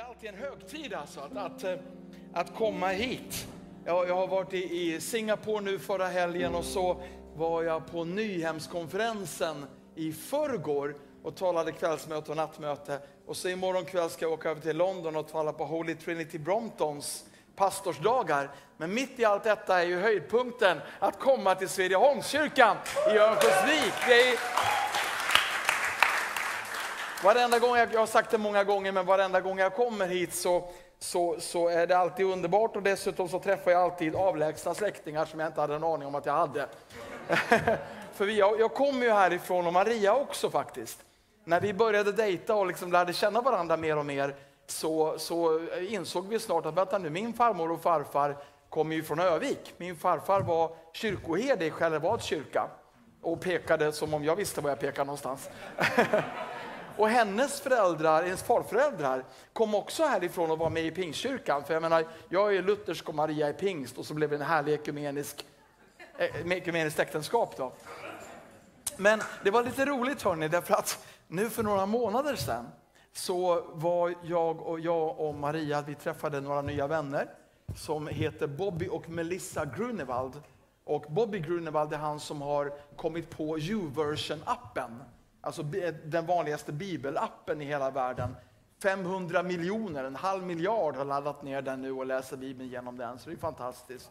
är alltid en högtid alltså att, att, eh, att komma hit. Jag, jag har varit i, i Singapore nu förra helgen och så var jag på Nyhemskonferensen i förrgår och talade kvällsmöte och nattmöte. Och så imorgon kväll ska jag åka över till London och tala på Holy Trinity Bromptons pastorsdagar. Men mitt i allt detta är ju höjdpunkten att komma till Svedjeholmskyrkan i Örnsköldsvik. Det är Varenda gång, jag, jag har sagt det många gånger, men varenda gång jag kommer hit så, så, så är det alltid underbart och dessutom så träffar jag alltid avlägsna släktingar som jag inte hade en aning om att jag hade. För vi, jag, jag kommer ju härifrån och Maria också faktiskt. När vi började dejta och liksom lärde känna varandra mer och mer så, så insåg vi snart att vänta nu, min farmor och farfar kommer ju från Övik. Min farfar var kyrkoherde i Själevads kyrka och pekade som om jag visste var jag pekade någonstans. Och hennes föräldrar, hennes farföräldrar kom också härifrån och var med i pingstkyrkan. För jag menar, jag är luthersk och Maria är pingst och så blev det en härlig ekumenisk, eh, ekumeniskt äktenskap. Då. Men det var lite roligt hörni, därför att nu för några månader sedan så var jag och jag och Maria, vi träffade några nya vänner som heter Bobby och Melissa Grunewald. Och Bobby Grunewald är han som har kommit på YouVersion-appen Alltså eh, den vanligaste bibelappen i hela världen. 500 miljoner, en halv miljard har laddat ner den nu och läser Bibeln genom den. Så det är fantastiskt.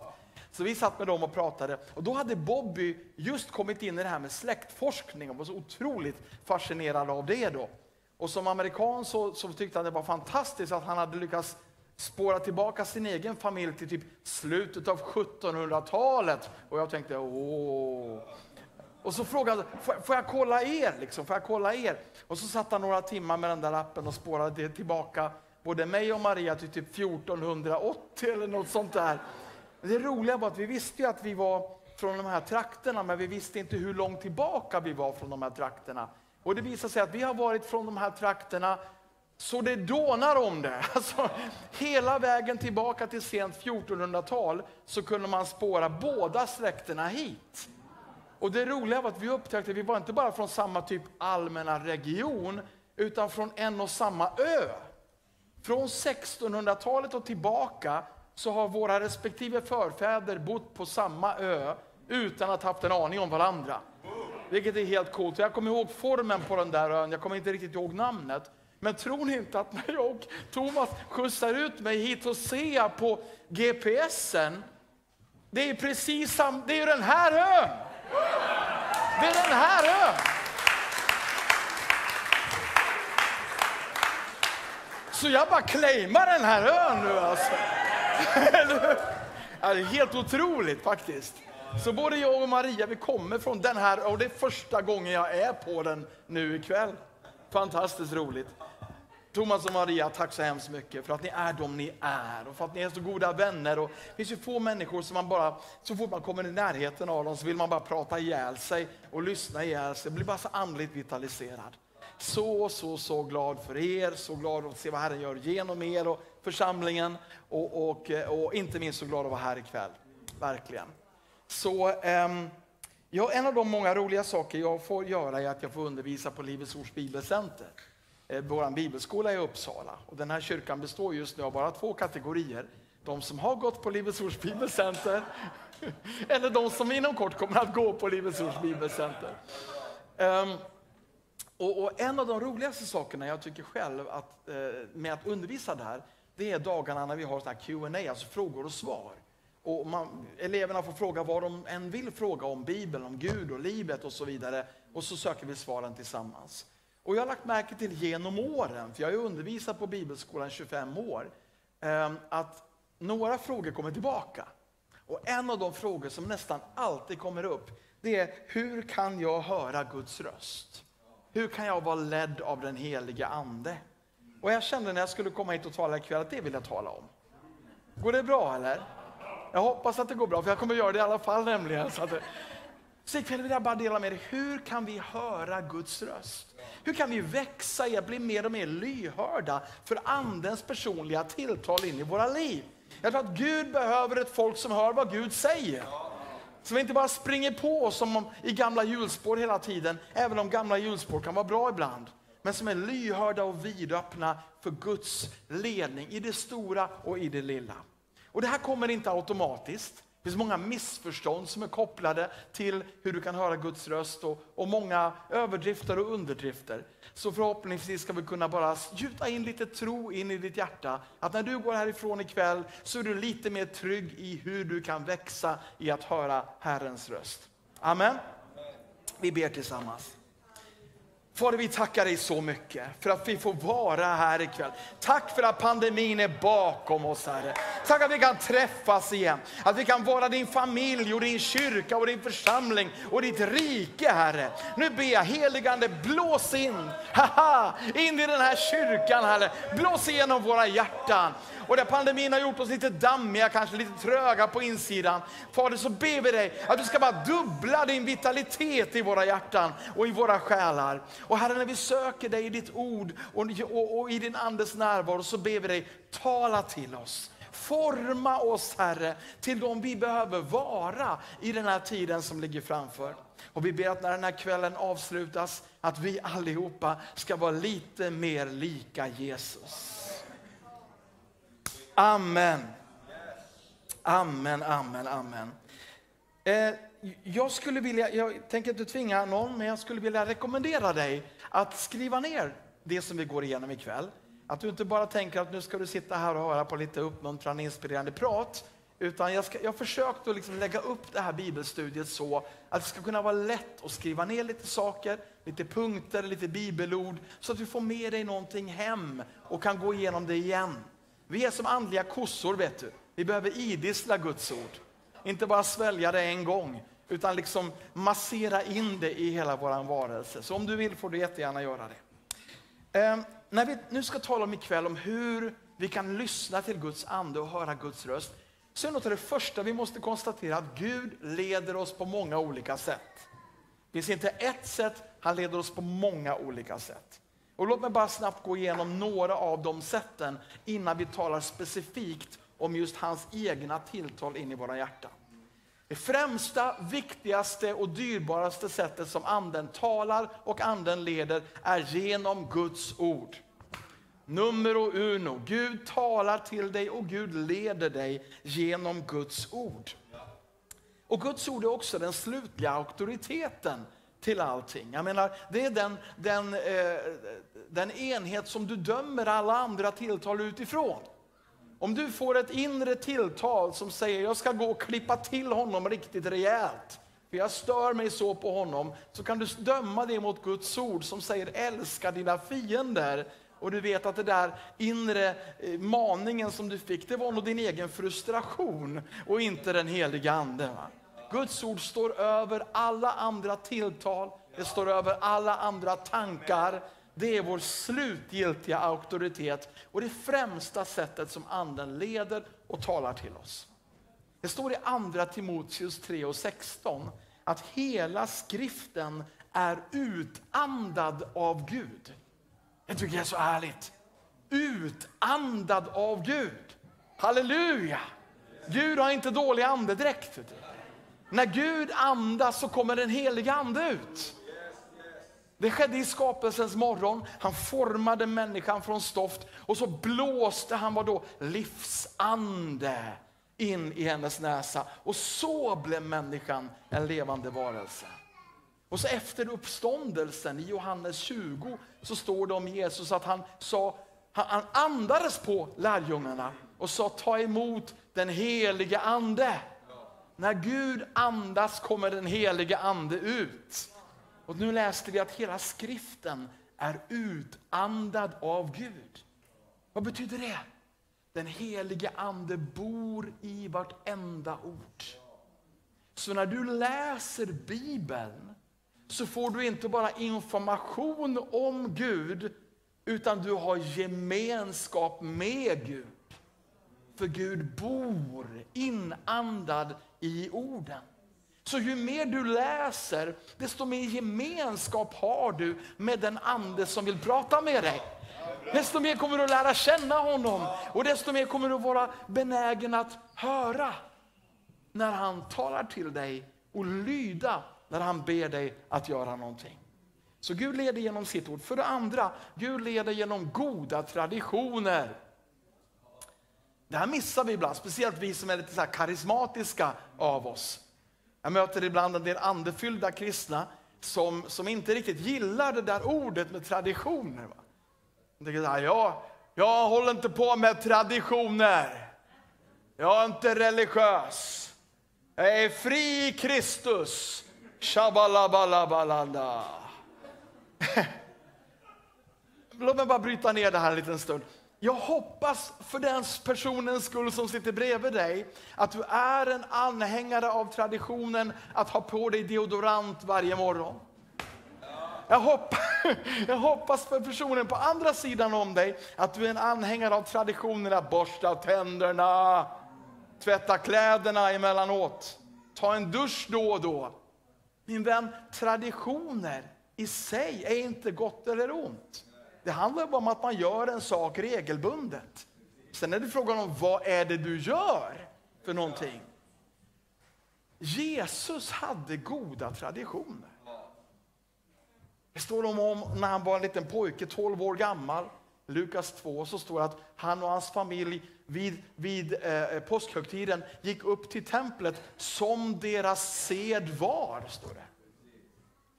Så vi satt med dem och pratade och då hade Bobby just kommit in i det här med släktforskning och var så otroligt fascinerad av det då. Och som amerikan så, så tyckte han det var fantastiskt att han hade lyckats spåra tillbaka sin egen familj till typ slutet av 1700-talet. Och jag tänkte, åh, och så frågade han, får jag kolla er? Liksom, får jag kolla er? Och så satt han några timmar med den där appen och spårade tillbaka både mig och Maria till typ 1480 eller något sånt där. Det roliga var att vi visste ju att vi var från de här trakterna, men vi visste inte hur långt tillbaka vi var från de här trakterna. Och det visade sig att vi har varit från de här trakterna så det dånar om det. Alltså, hela vägen tillbaka till sent 1400-tal så kunde man spåra båda släkterna hit. Och det roliga var att vi upptäckte att vi var inte bara från samma typ allmänna region, utan från en och samma ö. Från 1600-talet och tillbaka så har våra respektive förfäder bott på samma ö utan att ha haft en aning om varandra. Vilket är helt coolt. Jag kommer ihåg formen på den där ön, jag kommer inte riktigt ihåg namnet. Men tror ni inte att när jag och Thomas skjutsar ut mig hit så ser jag på GPSen, det är precis sam, det är ju den här ön! Det är den här ön. Så jag bara claimar den här ön nu alltså. Det är helt otroligt faktiskt. Så både jag och Maria, vi kommer från den här och det är första gången jag är på den nu ikväll. Fantastiskt roligt. Thomas och Maria, tack så hemskt mycket för att ni är de ni är och för att ni är så goda vänner. Och det finns ju få människor som man bara, så fort man kommer i närheten av dem så vill man bara prata ihjäl sig och lyssna ihjäl sig. blir bara så andligt vitaliserad. Så, så, så glad för er, så glad att se vad Herren gör genom er och församlingen och, och, och inte minst så glad att vara här ikväll. Verkligen. Så um, ja, en av de många roliga saker jag får göra är att jag får undervisa på Livets Ords Bibelcenter. Eh, Vår bibelskola i Uppsala. Och den här kyrkan består just nu av bara två kategorier. De som har gått på Livets Ords Bibelcenter eller de som inom kort kommer att gå på Livets Ords Bibelcenter. Um, och, och, en av de roligaste sakerna jag tycker själv att, eh, med att undervisa där, det är dagarna när vi har Q&A, alltså frågor och svar. Och man, eleverna får fråga vad de än vill fråga om Bibeln, om Gud och livet och så vidare. Och så söker vi svaren tillsammans. Och jag har lagt märke till genom åren, för jag har ju undervisat på Bibelskolan 25 år, ehm, att några frågor kommer tillbaka. Och en av de frågor som nästan alltid kommer upp, det är hur kan jag höra Guds röst? Hur kan jag vara ledd av den heliga Ande? Och jag kände när jag skulle komma hit och tala ikväll att det vill jag tala om. Går det bra eller? Jag hoppas att det går bra, för jag kommer göra det i alla fall nämligen. Så, att, så ikväll vill jag bara dela med er, hur kan vi höra Guds röst? Hur kan vi växa i att bli mer och mer lyhörda för Andens personliga tilltal in i våra liv? Jag tror att Gud behöver ett folk som hör vad Gud säger. Som inte bara springer på som i gamla hjulspår hela tiden, även om gamla hjulspår kan vara bra ibland. men som är lyhörda och vidöppna för Guds ledning i det stora och i det lilla. Och Det här kommer inte automatiskt. Det finns många missförstånd som är kopplade till hur du kan höra Guds röst och, och många överdrifter och underdrifter. Så förhoppningsvis ska vi kunna bara gjuta in lite tro in i ditt hjärta. Att när du går härifrån ikväll så är du lite mer trygg i hur du kan växa i att höra Herrens röst. Amen. Vi ber tillsammans. Fader, vi tackar dig så mycket för att vi får vara här ikväll. Tack för att pandemin är bakom oss, Herre. Tack att vi kan träffas igen. Att vi kan vara din familj och din kyrka och din församling och ditt rike, Herre. Nu ber jag heligande, blås in, haha, in i den här kyrkan, Herre. Blås igenom våra hjärtan. Och där pandemin har gjort oss lite dammiga, kanske lite tröga på insidan. Fader, så ber vi dig att du ska bara dubbla din vitalitet i våra hjärtan och i våra själar. Och Herre, när vi söker dig i ditt ord och, och, och i din andes närvaro så ber vi dig, tala till oss. Forma oss Herre till de vi behöver vara i den här tiden som ligger framför. Och vi ber att när den här kvällen avslutas, att vi allihopa ska vara lite mer lika Jesus. Amen. Amen, amen, amen. Eh, jag skulle vilja, jag tänker inte tvinga någon, men jag skulle vilja rekommendera dig att skriva ner det som vi går igenom ikväll. Att du inte bara tänker att nu ska du sitta här och höra på lite uppmuntrande, inspirerande prat. Utan jag, ska, jag har försökt att liksom lägga upp det här bibelstudiet så att det ska kunna vara lätt att skriva ner lite saker, lite punkter, lite bibelord. Så att du får med dig någonting hem och kan gå igenom det igen. Vi är som andliga kossor, vet du. Vi behöver idissla Guds ord. Inte bara svälja det en gång, utan liksom massera in det i hela vår varelse. Så om du vill får du jättegärna göra det. Eh, när vi nu ska tala om ikväll om hur vi kan lyssna till Guds ande och höra Guds röst, så är något av det första vi måste konstatera att Gud leder oss på många olika sätt. Det finns inte ett sätt, han leder oss på många olika sätt. Och låt mig bara snabbt gå igenom några av de sätten innan vi talar specifikt om just hans egna tilltal in i våra hjärtan. Det främsta, viktigaste och dyrbaraste sättet som anden talar och anden leder är genom Guds ord. Numero uno, Gud talar till dig och Gud leder dig genom Guds ord. Och Guds ord är också den slutliga auktoriteten till allting. Jag menar, det är den, den, eh, den enhet som du dömer alla andra tilltal utifrån. Om du får ett inre tilltal som säger jag ska gå och klippa till honom riktigt rejält, för jag stör mig så på honom, så kan du döma det mot Guds ord som säger älska dina fiender. Och du vet att det där inre eh, maningen som du fick, det var nog din egen frustration och inte den heliga ande. Va? Guds ord står över alla andra tilltal, det står över alla andra tankar. Det är vår slutgiltiga auktoritet och det främsta sättet som anden leder och talar till oss. Det står i andra Timoteus 3 och 16 att hela skriften är utandad av Gud. Jag tycker det är så härligt. Utandad av Gud. Halleluja! Gud har inte dålig andedräkt. När Gud andas så kommer den heliga ande ut. Det skedde i skapelsens morgon. Han formade människan från stoft och så blåste han vad då? livsande in i hennes näsa. Och så blev människan en levande varelse. Och så efter uppståndelsen i Johannes 20 så står det om Jesus att han, sa, han andades på lärjungarna och sa ta emot den helige ande. När Gud andas kommer den helige ande ut. Och nu läste vi att hela skriften är utandad av Gud. Vad betyder det? Den helige ande bor i vartenda ord. Så när du läser Bibeln så får du inte bara information om Gud utan du har gemenskap med Gud. För Gud bor inandad i orden. Så ju mer du läser, desto mer gemenskap har du med den ande som vill prata med dig. Desto mer kommer du att lära känna honom och desto mer kommer du att vara benägen att höra när han talar till dig och lyda när han ber dig att göra någonting. Så Gud leder genom sitt ord. För det andra, Gud leder genom goda traditioner. Det här missar vi ibland, speciellt vi som är lite så karismatiska av oss. Jag möter ibland en del andefyllda kristna som, som inte riktigt gillar det där ordet med traditioner. Va? De tänker så här, ja, jag håller inte på med traditioner. Jag är inte religiös. Jag är fri i Kristus. Shabalabalabalanda. Låt mig bara bryta ner det här en liten stund. Jag hoppas för den personens skull som sitter bredvid dig att du är en anhängare av traditionen att ha på dig deodorant varje morgon. Jag hoppas, jag hoppas för personen på andra sidan om dig att du är en anhängare av traditionen att borsta tänderna, tvätta kläderna emellanåt, ta en dusch då och då. Min vän, traditioner i sig är inte gott eller ont. Det handlar bara om att man gör en sak regelbundet. Sen är det frågan om vad är det du gör för någonting. Jesus hade goda traditioner. Det står om, om när han var en liten pojke, 12 år gammal. Lukas 2 så står det att han och hans familj vid, vid eh, eh, påskhögtiden gick upp till templet som deras sed var. Står det.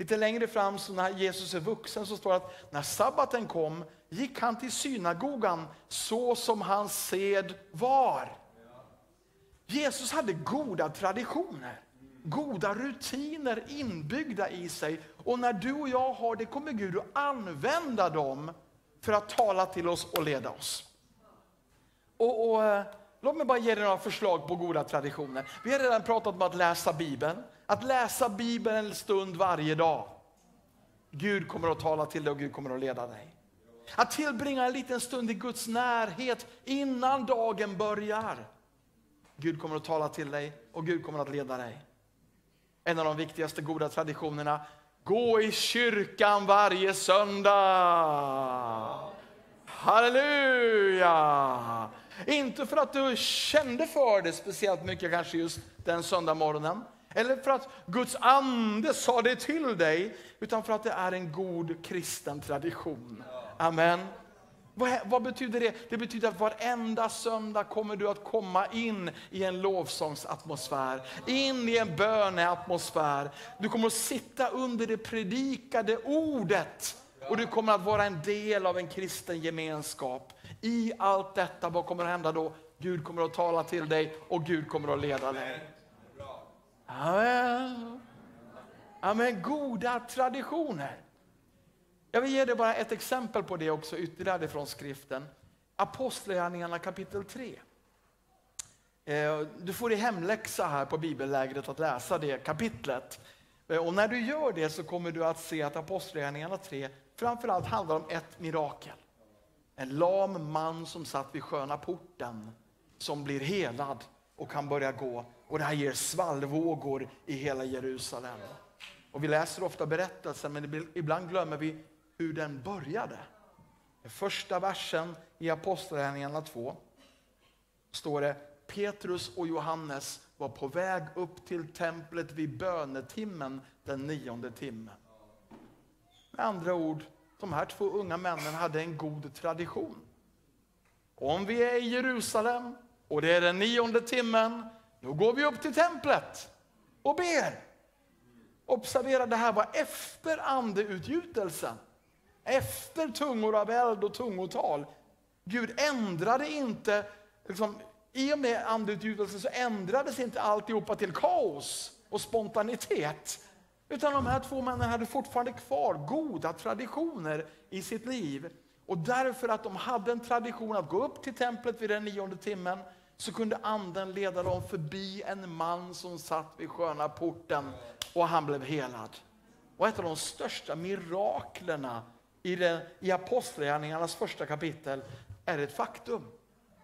Lite längre fram, så när Jesus är vuxen, så står det att när sabbaten kom gick han till synagogan så som hans sed var. Jesus hade goda traditioner, goda rutiner inbyggda i sig. Och när du och jag har det kommer Gud att använda dem för att tala till oss och leda oss. Och, och eh, Låt mig bara ge dig några förslag på goda traditioner. Vi har redan pratat om att läsa Bibeln. Att läsa Bibeln en stund varje dag. Gud kommer att tala till dig och Gud kommer att leda dig. Att tillbringa en liten stund i Guds närhet innan dagen börjar. Gud kommer att tala till dig och Gud kommer att leda dig. En av de viktigaste goda traditionerna, gå i kyrkan varje söndag. Halleluja! Inte för att du kände för det speciellt mycket kanske just den söndag morgonen. Eller för att Guds ande sa det till dig, utan för att det är en god kristen tradition. Amen. Vad, vad, betyder det? Det betyder att varenda söndag kommer du att komma in i en lovsångsatmosfär, in i en böneatmosfär. Du kommer att sitta under det predikade ordet och du kommer att vara en del av en kristen gemenskap. I allt detta, vad kommer att hända då? Gud kommer att tala till dig och Gud kommer att leda dig. Amen. Amen. Goda traditioner. Jag vill ge dig bara ett exempel på det också ytterligare från skriften. Apostlagärningarna kapitel 3. Eh, du får i hemläxa här på bibellägret att läsa det kapitlet. Eh, och när du gör det så kommer du att se att Apostlagärningarna 3 framförallt handlar om ett mirakel. En lam man som satt vid sköna porten som blir helad och kan börja gå. Och det här ger svallvågor i hela Jerusalem. Och vi läser ofta berättelsen men ibland glömmer vi hur den började. I första versen i Apostlagärningarna 2 står det Petrus och Johannes var på väg upp till templet vid bönetimmen den nionde timmen. Med andra ord, de här två unga männen hade en god tradition. Om vi är i Jerusalem och det är den nionde timmen, då går vi upp till templet och ber. Observera, det här var efter andeutgjutelsen. Efter tungor av eld och tungotal. Gud ändrade inte, liksom, i och med andeutgjutelsen så ändrades inte alltihopa till kaos och spontanitet. Utan de här två männen hade fortfarande kvar goda traditioner i sitt liv. Och därför att de hade en tradition att gå upp till templet vid den nionde timmen så kunde anden leda dem förbi en man som satt vid sköna porten och han blev helad. Och ett av de största miraklerna i, i Apostlagärningarnas första kapitel är ett faktum.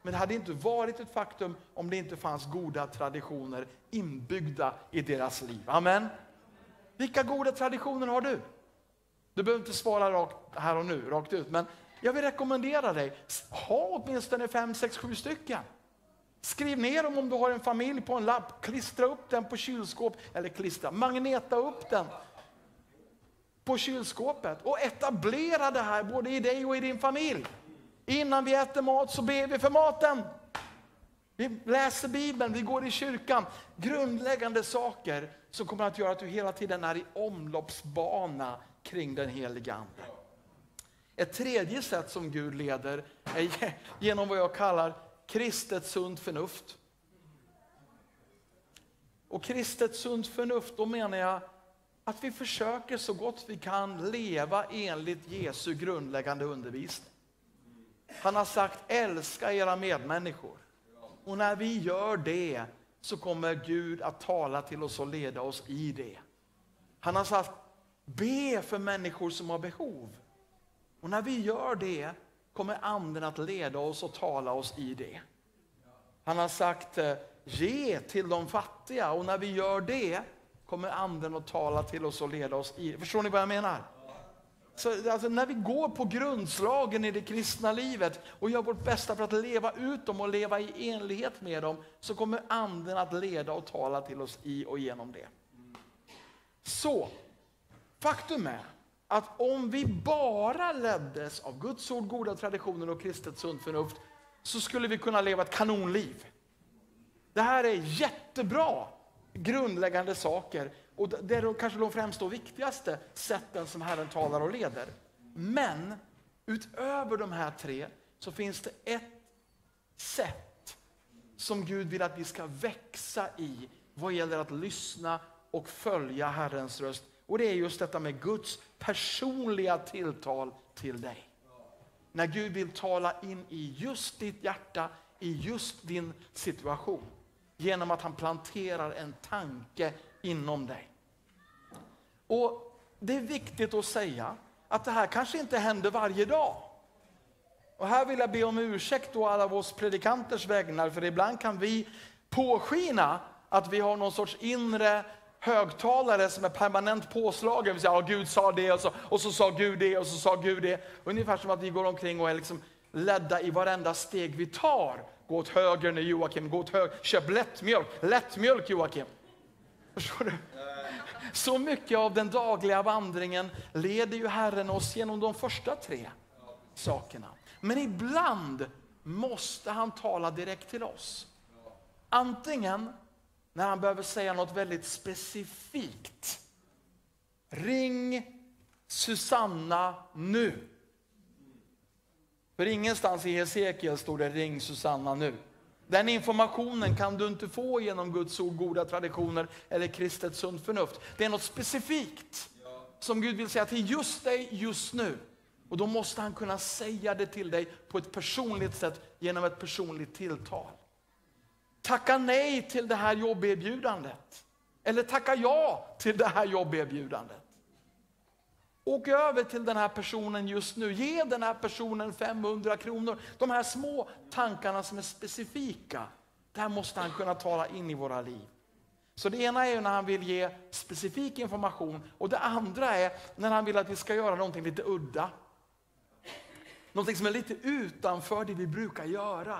Men det hade inte varit ett faktum om det inte fanns goda traditioner inbyggda i deras liv. Amen. Vilka goda traditioner har du? Du behöver inte svara rakt här och nu, rakt ut, men jag vill rekommendera dig, ha åtminstone fem, sex, sju stycken. Skriv ner dem om du har en familj på en lapp, klistra upp den på kylskåp, eller klistra, magneta upp den. på kylskåpet och etablera det här både i dig och i din familj. Innan vi äter mat så ber vi för maten. Vi läser Bibeln, vi går i kyrkan. Grundläggande saker som kommer att göra att du hela tiden är i omloppsbana kring den heliga Ande. Ett tredje sätt som Gud leder är genom vad jag kallar kristet sunt förnuft. Och kristet sunt förnuft, då menar jag att vi försöker så gott vi kan leva enligt Jesu grundläggande undervisning. Han har sagt älska era medmänniskor. Och när vi gör det så kommer Gud att tala till oss och leda oss i det. Han har sagt be för människor som har behov. Och när vi gör det kommer anden att leda oss och tala oss i det. Han har sagt eh, ge till de fattiga och när vi gör det kommer anden att tala till oss och leda oss i det. Förstår ni vad jag menar? Så, alltså, när vi går på grundslagen i det kristna livet och gör vårt bästa för att leva ut dem och leva i enlighet med dem så kommer anden att leda och tala till oss i och genom det. Så, faktum är att om vi bara leddes av Guds ord, goda traditioner och kristet sunt förnuft så skulle vi kunna leva ett kanonliv. Det här är jättebra grundläggande saker och det är kanske de främsta och viktigaste sätten som Herren talar och leder. Men utöver de här tre så finns det ett sätt som Gud vill att vi ska växa i vad gäller att lyssna och följa Herrens röst. Och det är just detta med Guds personliga tilltal till dig. När Gud vill tala in i just ditt hjärta, i just din situation. Genom att han planterar en tanke inom dig. Och Det är viktigt att säga att det här kanske inte händer varje dag. Och här vill jag be om ursäkt då alla oss predikanters vägnar, för ibland kan vi påskina att vi har någon sorts inre högtalare som är permanent påslagen. Vi säger, ja, Gud sa det och så, och så sa Gud det och så sa Gud det. Ungefär som att vi går omkring och är liksom ledda i varenda steg vi tar. Gå åt höger nu Joakim, gå åt höger. Köp lättmjölk, lättmjölk Joakim. Förstår du? Så mycket av den dagliga vandringen leder ju Herren oss genom de första tre sakerna. Men ibland måste han tala direkt till oss. Antingen när han behöver säga något väldigt specifikt. Ring Susanna nu. För ingenstans i Hesekiel står det ring Susanna nu. Den informationen kan du inte få genom Guds ord, goda traditioner eller kristet sunt förnuft. Det är något specifikt som Gud vill säga till just dig just nu. Och då måste han kunna säga det till dig på ett personligt sätt genom ett personligt tilltal. Tacka nej till det här jobberbjudandet. Eller tacka ja till det här jobberbjudandet. Åk över till den här personen just nu. Ge den här personen 500 kronor. De här små tankarna som är specifika. Där måste han kunna tala in i våra liv. Så det ena är när han vill ge specifik information och det andra är när han vill att vi ska göra någonting lite udda. Någonting som är lite utanför det vi brukar göra.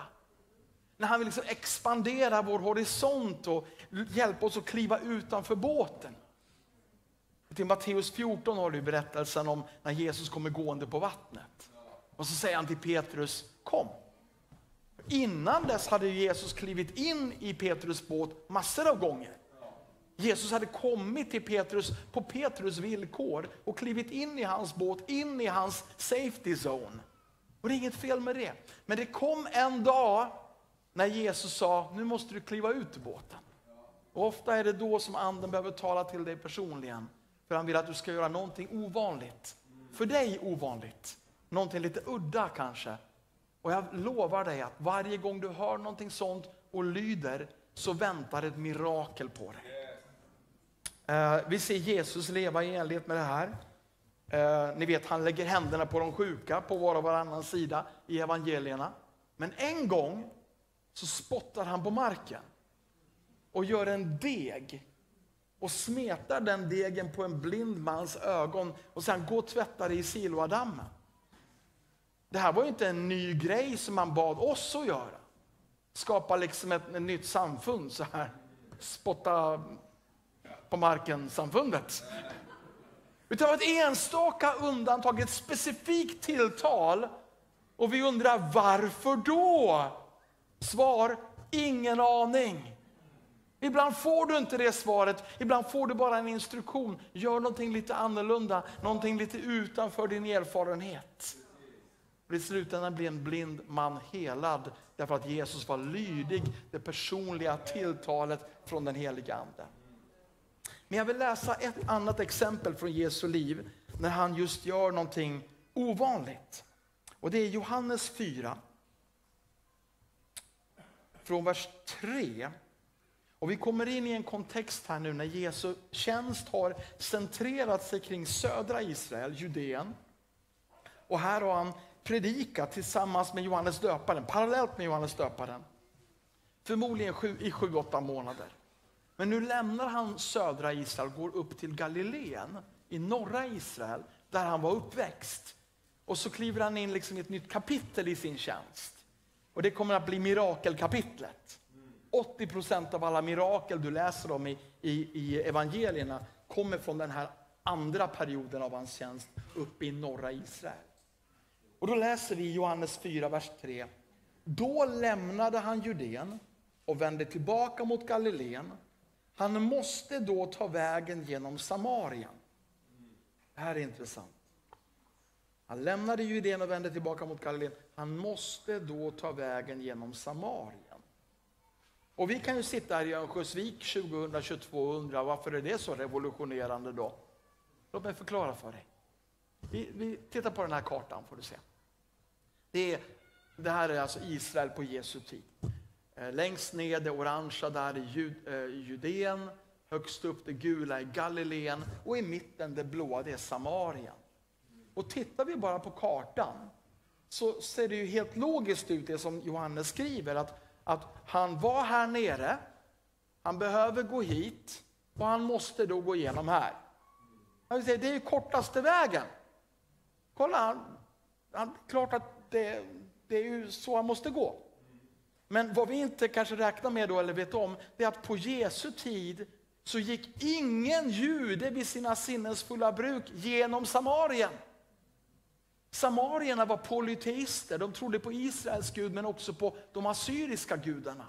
När han vill liksom expandera vår horisont och hjälpa oss att kliva utanför båten. Till Matteus 14 har du berättelsen om när Jesus kommer gående på vattnet. Och så säger han till Petrus, kom. Innan dess hade Jesus klivit in i Petrus båt massor av gånger. Jesus hade kommit till Petrus på Petrus villkor och klivit in i hans båt, in i hans safety zone. Och det är inget fel med det. Men det kom en dag när Jesus sa, nu måste du kliva ut ur båten. Och ofta är det då som anden behöver tala till dig personligen. För han vill att du ska göra någonting ovanligt. För dig ovanligt. Någonting lite udda kanske. Och jag lovar dig att varje gång du hör någonting sånt och lyder så väntar ett mirakel på dig. Eh, vi ser Jesus leva i enlighet med det här. Eh, ni vet, han lägger händerna på de sjuka på var och varannan sida i evangelierna. Men en gång så spottar han på marken och gör en deg och smetar den degen på en blind mans ögon och sen går och tvättar det i Siloadammen. Det här var ju inte en ny grej som man bad oss att göra. Skapa liksom ett, ett nytt samfund så här. Spotta på marken-samfundet. Utan ett enstaka undantag, ett specifikt tilltal. Och vi undrar varför då? Svar, ingen aning. Ibland får du inte det svaret, ibland får du bara en instruktion. Gör någonting lite annorlunda, någonting lite utanför din erfarenhet. Och I slutändan blir en blind man helad därför att Jesus var lydig det personliga tilltalet från den heliga Ande. Men jag vill läsa ett annat exempel från Jesu liv när han just gör någonting ovanligt. Och det är Johannes 4. Från vers 3. Och vi kommer in i en kontext här nu när Jesu tjänst har centrerat sig kring södra Israel, Judeen. Och här har han predikat tillsammans med Johannes döparen, parallellt med Johannes döparen. Förmodligen sju, i sju, åtta månader. Men nu lämnar han södra Israel och går upp till Galileen i norra Israel, där han var uppväxt. Och så kliver han in liksom i ett nytt kapitel i sin tjänst. Och det kommer att bli mirakelkapitlet. 80 procent av alla mirakel du läser om i, i, i evangelierna kommer från den här andra perioden av hans tjänst uppe i norra Israel. Och då läser vi i Johannes 4, vers 3. Då lämnade han Judeen och vände tillbaka mot Galileen. Han måste då ta vägen genom Samarien. Det här är intressant. Han lämnade Judeen och vände tillbaka mot Galileen. Han måste då ta vägen genom Samarien. Och vi kan ju sitta här i Örnsköldsvik 2022 och undra varför är det så revolutionerande då? Låt mig förklara för dig. Vi, vi tittar på den här kartan får du se. Det, är, det här är alltså Israel på Jesu tid. Eh, längst ner det orangea där är Jud, eh, Judeen, högst upp det gula är Galileen och i mitten det blåa det är Samarien. Och tittar vi bara på kartan så ser det ju helt logiskt ut det som Johannes skriver att, att han var här nere, han behöver gå hit och han måste då gå igenom här. Det är ju kortaste vägen. Kolla, han, han, klart att det, det är ju så han måste gå. Men vad vi inte kanske räknar med då, eller vet om, det är att på Jesu tid så gick ingen jude vid sina sinnesfulla bruk genom Samarien. Samarierna var polyteister, de trodde på Israels gud men också på de assyriska gudarna.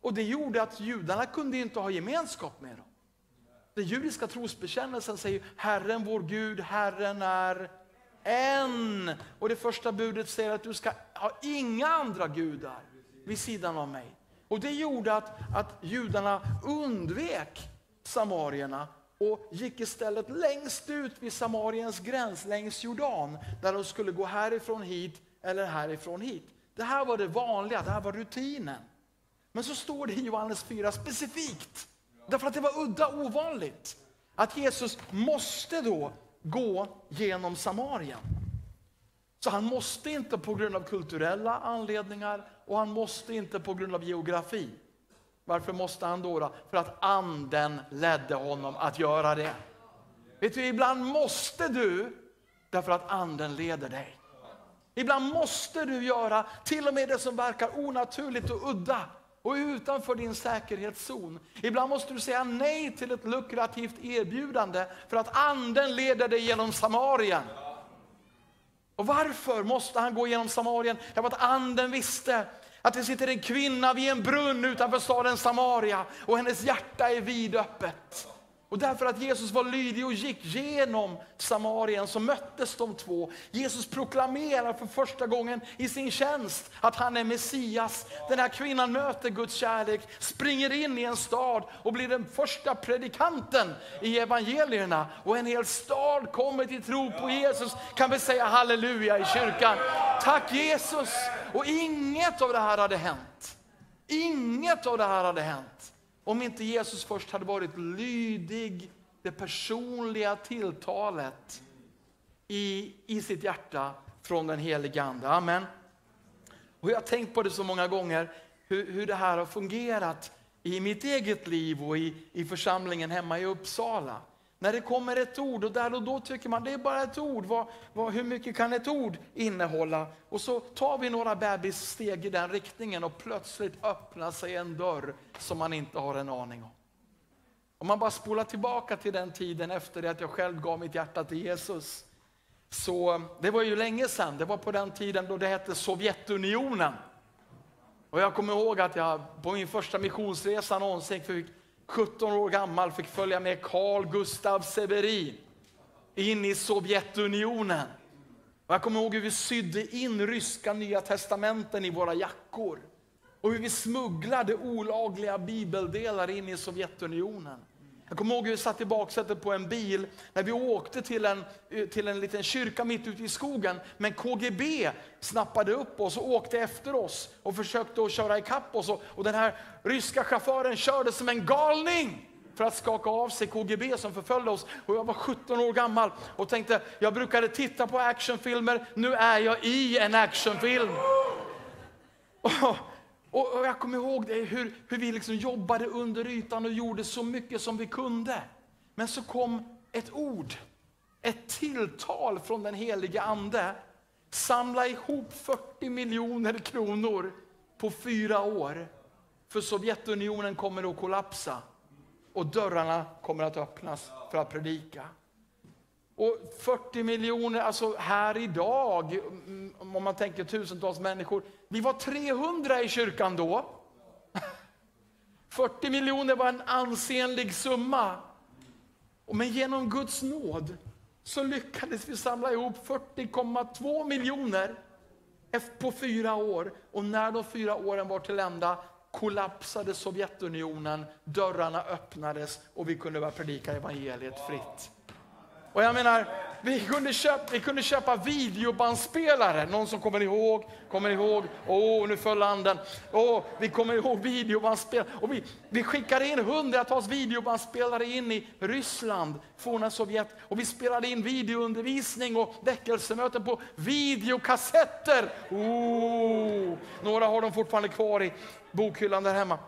Och det gjorde att judarna kunde inte ha gemenskap med dem. Den judiska trosbekännelsen säger Herren vår Gud, Herren är en. Och det första budet säger att du ska ha inga andra gudar vid sidan av mig. Och det gjorde att, att judarna undvek samarierna och gick istället längst ut vid Samariens gräns, längs Jordan, där de skulle gå härifrån hit eller härifrån hit. Det här var det vanliga, det här var rutinen. Men så står det i Johannes 4 specifikt, därför att det var udda, ovanligt, att Jesus måste då gå genom Samarien. Så han måste inte på grund av kulturella anledningar och han måste inte på grund av geografi. Varför måste han då? då? För att anden ledde honom att göra det. Vet du, ibland måste du därför att anden leder dig. Ibland måste du göra till och med det som verkar onaturligt och udda och utanför din säkerhetszon. Ibland måste du säga nej till ett lukrativt erbjudande för att anden leder dig genom Samarien. Och varför måste han gå genom Samarien? Därför att anden visste att det sitter en kvinna vid en brunn utanför staden Samaria och hennes hjärta är vidöppet. Och därför att Jesus var lydig och gick genom Samarien så möttes de två. Jesus proklamerar för första gången i sin tjänst att han är Messias. Den här kvinnan möter Guds kärlek, springer in i en stad och blir den första predikanten i evangelierna. Och en hel stad kommer till tro på Jesus. Kan vi säga halleluja i kyrkan? Tack Jesus! Och inget av det här hade hänt. Inget av det här hade hänt om inte Jesus först hade varit lydig det personliga tilltalet i, i sitt hjärta från den helige Ande. Amen. Och jag har tänkt på det så många gånger, hur, hur det här har fungerat i mitt eget liv och i, i församlingen hemma i Uppsala. När det kommer ett ord och där och då tycker man det är bara ett ord. Vad, vad, hur mycket kan ett ord innehålla? Och så tar vi några bebissteg i den riktningen och plötsligt öppnar sig en dörr som man inte har en aning om. Om man bara spolar tillbaka till den tiden efter det att jag själv gav mitt hjärta till Jesus. Så det var ju länge sedan, det var på den tiden då det hette Sovjetunionen. Och jag kommer ihåg att jag på min första missionsresa någonsin, fick 17 år gammal, fick följa med Carl Gustav Severin in i Sovjetunionen. Och jag kommer ihåg hur vi sydde in ryska nya testamenten i våra jackor. Och hur vi smugglade olagliga bibeldelar in i Sovjetunionen. Jag kommer ihåg hur vi satt i baksätet på en bil när vi åkte till en, till en liten kyrka mitt ute i skogen. Men KGB snappade upp oss och åkte efter oss och försökte att köra ikapp oss. Och den här ryska chauffören körde som en galning för att skaka av sig KGB som förföljde oss. Och jag var 17 år gammal och tänkte, jag brukade titta på actionfilmer, nu är jag i en actionfilm. Och, och, jag kommer ihåg det, hur, hur vi liksom jobbade under ytan och gjorde så mycket som vi kunde. Men så kom ett ord, ett tilltal från den helige Ande. Samla ihop 40 miljoner kronor på fyra år. För Sovjetunionen kommer att kollapsa och dörrarna kommer att öppnas för att predika. Och 40 miljoner, alltså här idag, mm, om man tänker tusentals människor. Vi var 300 i kyrkan då. 40 miljoner var en ansenlig summa. Men genom Guds nåd så lyckades vi samla ihop 40,2 miljoner på fyra år. Och när de fyra åren var till ända kollapsade Sovjetunionen, dörrarna öppnades och vi kunde börja predika evangeliet fritt. Och jag menar, vi kunde, köpa, vi kunde köpa videobandspelare. Någon som kommer ihåg? Kommer ihåg? Åh, oh, nu föll anden. Åh, oh, vi kommer ihåg videobandspelare. Och vi, vi skickade in hundratals videobandspelare in i Ryssland, forna Sovjet. Och vi spelade in videoundervisning och väckelsemöten på videokassetter. Oh, några har de fortfarande kvar i bokhyllan där hemma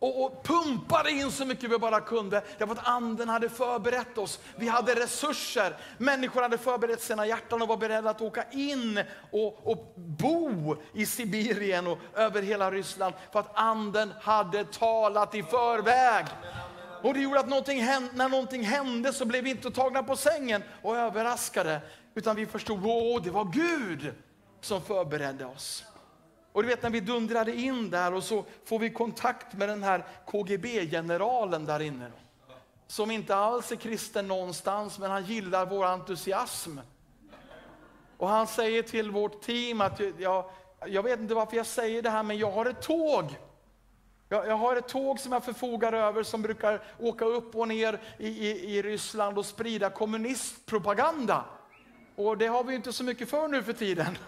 och, och pumpade in så mycket vi bara kunde. Därför att anden hade förberett oss. Vi hade resurser. Människor hade förberett sina hjärtan och var beredda att åka in och, och bo i Sibirien och över hela Ryssland. För att anden hade talat i förväg. Och det gjorde att någonting hände, när någonting hände så blev vi inte tagna på sängen och överraskade. Utan vi förstod att det var Gud som förberedde oss. Och du vet när vi dundrade in där och så får vi kontakt med den här KGB-generalen där inne. Som inte alls är kristen någonstans, men han gillar vår entusiasm. Och han säger till vårt team att, jag, jag vet inte varför jag säger det här, men jag har ett tåg. Jag, jag har ett tåg som jag förfogar över som brukar åka upp och ner i, i, i Ryssland och sprida kommunistpropaganda. Och det har vi inte så mycket för nu för tiden.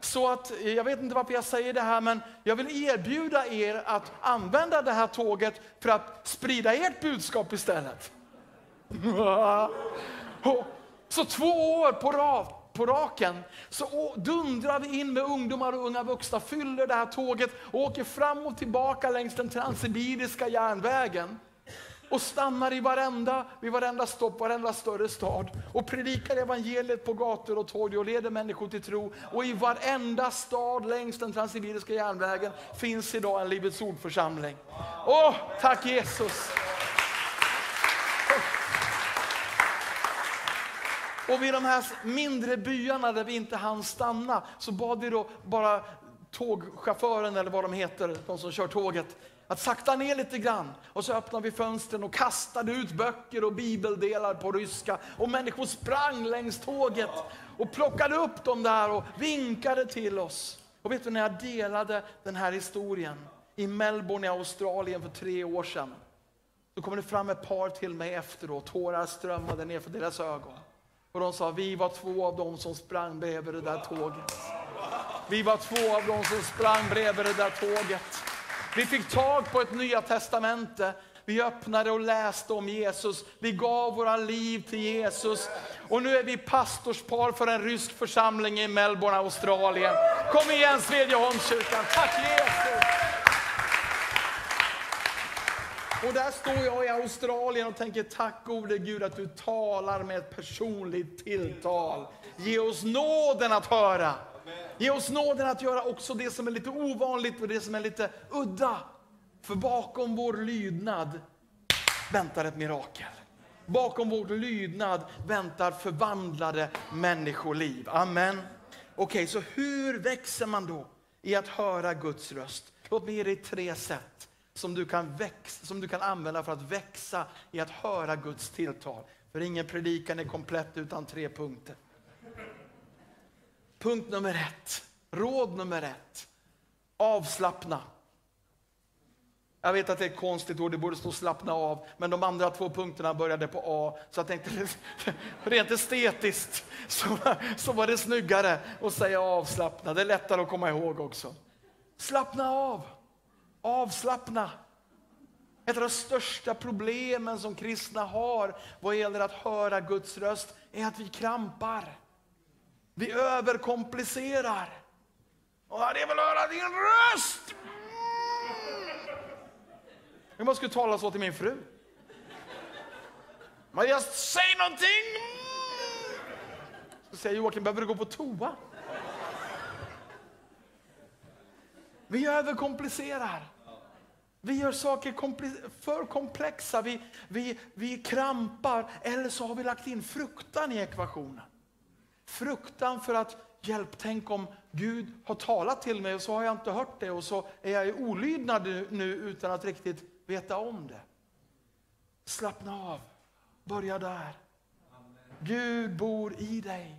Så att, eh, jag vet inte varför jag säger det här, men jag vill erbjuda er att använda det här tåget för att sprida ert budskap istället. Så två år på, rad, på raken så dundrar vi in med ungdomar och unga vuxna, fyller det här tåget och åker fram och tillbaka längs den transsibiriska järnvägen och stannar i varenda, vid varenda stopp, varenda större stad och predikar evangeliet på gator och torg och leder människor till tro. Och i varenda stad längs den transsibiriska järnvägen finns idag en Livets Ord-församling. Åh, tack Jesus! Och vid de här mindre byarna där vi inte hann stanna så bad vi då bara tågchauffören eller vad de heter, de som kör tåget, att sakta ner lite grann. Och så öppnade vi fönstren och kastade ut böcker och bibeldelar på ryska. Och människor sprang längs tåget och plockade upp dem där och vinkade till oss. Och vet du, när jag delade den här historien i Melbourne i Australien för tre år sedan. Då kom det fram ett par till mig efteråt, tårar strömmade ner för deras ögon. Och de sa, vi var två av dem som sprang bredvid det där tåget. Vi var två av dem som sprang bredvid det där tåget. Vi fick tag på ett nya testamente. Vi öppnade och läste om Jesus. Vi gav våra liv till Jesus. Och nu är vi pastorspar för en rysk församling i Melbourne, Australien. Kom igen Svedjeholmskyrkan. Tack Jesus! Och där står jag i Australien och tänker tack gode Gud att du talar med ett personligt tilltal. Ge oss nåden att höra. Ge oss nåden att göra också det som är lite ovanligt och det som är lite udda. För bakom vår lydnad väntar ett mirakel. Bakom vår lydnad väntar förvandlade människoliv. Amen. Okej, okay, så hur växer man då i att höra Guds röst? Låt mig ge dig tre sätt som du, kan växa, som du kan använda för att växa i att höra Guds tilltal. För ingen predikan är komplett utan tre punkter. Punkt nummer ett, råd nummer ett. Avslappna. Jag vet att det är ett konstigt ord, det borde stå slappna av, men de andra två punkterna började på A, så jag tänkte rent estetiskt så, så var det snyggare att säga avslappna. Det är lättare att komma ihåg också. Slappna av, avslappna. Ett av de största problemen som kristna har vad gäller att höra Guds röst är att vi krampar. Vi överkomplicerar. Och jag vill höra din röst! Mm. Jag måste skulle tala så till min fru. Maria, säg någonting! Så säger Joakim, behöver du gå på toa? Vi överkomplicerar. Vi gör saker för komplexa, vi, vi, vi krampar eller så har vi lagt in fruktan i ekvationen. Fruktan för att, hjälp, tänk om Gud har talat till mig och så har jag inte hört det och så är jag i olydnad nu utan att riktigt veta om det. Slappna av, börja där. Gud bor i dig.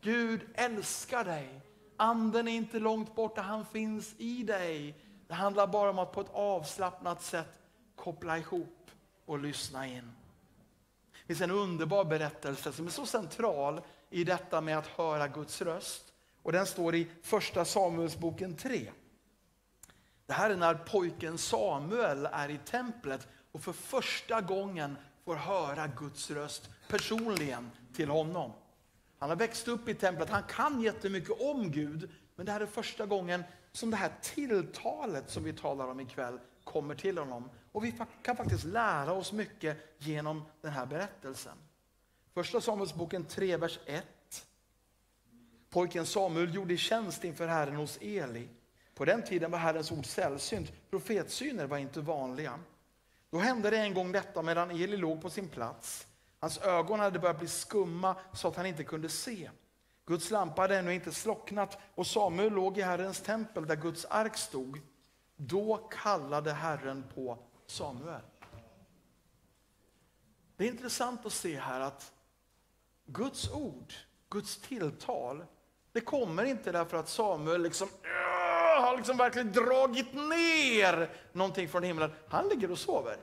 Gud älskar dig. Anden är inte långt borta, han finns i dig. Det handlar bara om att på ett avslappnat sätt koppla ihop och lyssna in. Det finns en underbar berättelse som är så central i detta med att höra Guds röst. Och den står i första Samuelsboken 3. Det här är när pojken Samuel är i templet och för första gången får höra Guds röst personligen till honom. Han har växt upp i templet, han kan jättemycket om Gud, men det här är första gången som det här tilltalet som vi talar om ikväll kommer till honom. Och vi kan faktiskt lära oss mycket genom den här berättelsen. Första Samuelsboken 3, vers 1. Pojken Samuel gjorde tjänst inför Herren hos Eli. På den tiden var Herrens ord sällsynt. Profetsyner var inte vanliga. Då hände det en gång detta medan Eli låg på sin plats. Hans ögon hade börjat bli skumma så att han inte kunde se. Guds lampa hade ännu inte slocknat och Samuel låg i Herrens tempel där Guds ark stod. Då kallade Herren på Samuel. Det är intressant att se här att Guds ord, Guds tilltal, det kommer inte därför att Samuel liksom, uh, har liksom verkligen dragit ner någonting från himlen. Han ligger och sover.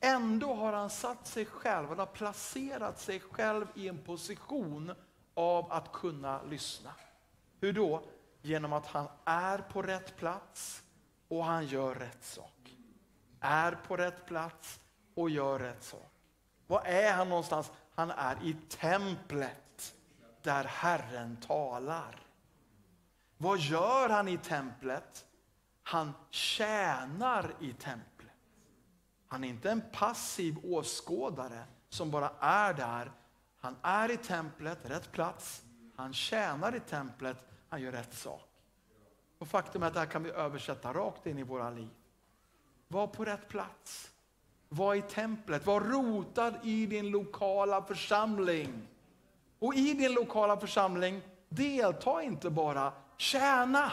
Ändå har han satt sig själv, han har placerat sig själv i en position av att kunna lyssna. Hur då? Genom att han är på rätt plats och han gör rätt sak. Är på rätt plats och gör rätt sak. Var är han någonstans? Han är i templet där Herren talar. Vad gör han i templet? Han tjänar i templet. Han är inte en passiv åskådare som bara är där. Han är i templet, rätt plats. Han tjänar i templet, han gör rätt sak. Och faktum är att det här kan vi översätta rakt in i våra liv. Var på rätt plats. Var i templet. Var rotad i din lokala församling. Och i din lokala församling, delta inte bara, tjäna.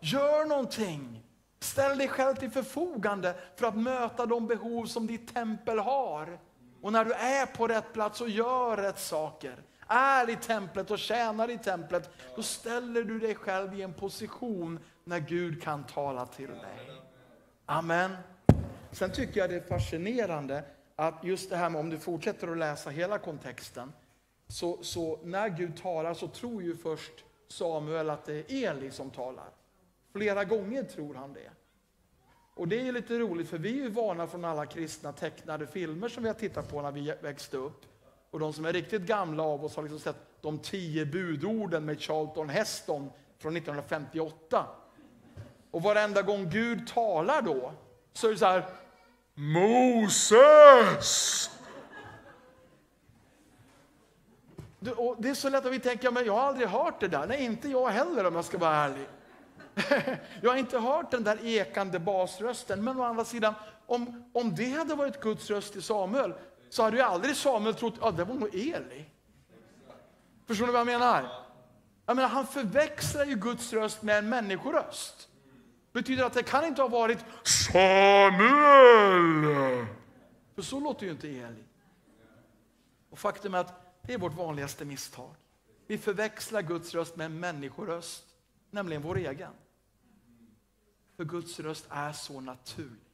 Gör någonting. Ställ dig själv till förfogande för att möta de behov som ditt tempel har. Och när du är på rätt plats och gör rätt saker, är i templet och tjänar i templet, då ställer du dig själv i en position när Gud kan tala till dig. Amen. Sen tycker jag det är fascinerande att just det här med om du fortsätter att läsa hela kontexten, så, så när Gud talar så tror ju först Samuel att det är Eli som talar. Flera gånger tror han det. Och det är lite roligt för vi är ju vana från alla kristna tecknade filmer som vi har tittat på när vi växte upp. Och de som är riktigt gamla av oss har liksom sett de tio budorden med Charlton Heston från 1958. Och varenda gång Gud talar då så är det så här Moses! Och det är så lätt att vi tänker, men jag har aldrig hört det där. Nej, inte jag heller om jag ska vara ärlig. Jag har inte hört den där ekande basrösten, men å andra sidan, om, om det hade varit Guds röst till Samuel, så hade ju aldrig Samuel trott ja, det var nog Eli. Förstår ni vad jag menar? Jag menar, han förväxlar ju Guds röst med en människoröst betyder att det kan inte ha varit Samuel. För så låter ju inte Eli. Och faktum är att det är vårt vanligaste misstag. Vi förväxlar Guds röst med en människoröst, nämligen vår egen. För Guds röst är så naturlig.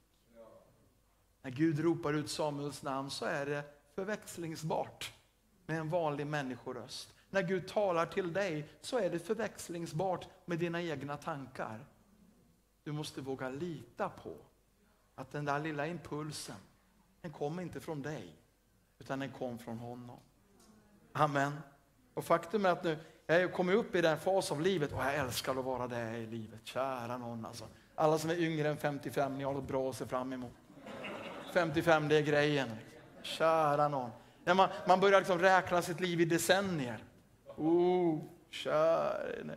När Gud ropar ut Samuels namn så är det förväxlingsbart med en vanlig människoröst. När Gud talar till dig så är det förväxlingsbart med dina egna tankar. Du måste våga lita på att den där lilla impulsen, den kom inte från dig, utan den kom från honom. Amen. Och faktum är att nu, jag har kommit upp i den fas av livet och jag älskar att vara där i livet. Kära någon alltså. Alla som är yngre än 55, ni har något bra att se fram emot. 55, det är grejen. Kära någon. När man, man börjar liksom räkna sitt liv i decennier. Oh, kära.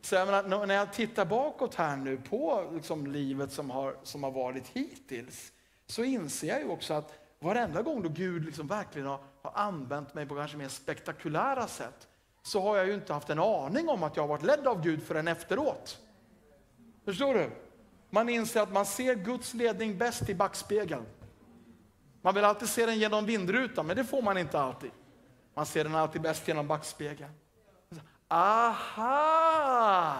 Så jag menar, när jag tittar bakåt här nu på liksom livet som har, som har varit hittills, så inser jag ju också att varenda gång då Gud liksom verkligen har, har använt mig på kanske mer spektakulära sätt, så har jag ju inte haft en aning om att jag har varit ledd av Gud förrän efteråt. Förstår du? Man inser att man ser Guds ledning bäst i backspegeln. Man vill alltid se den genom vindrutan, men det får man inte alltid. Man ser den alltid bäst genom backspegeln. Aha!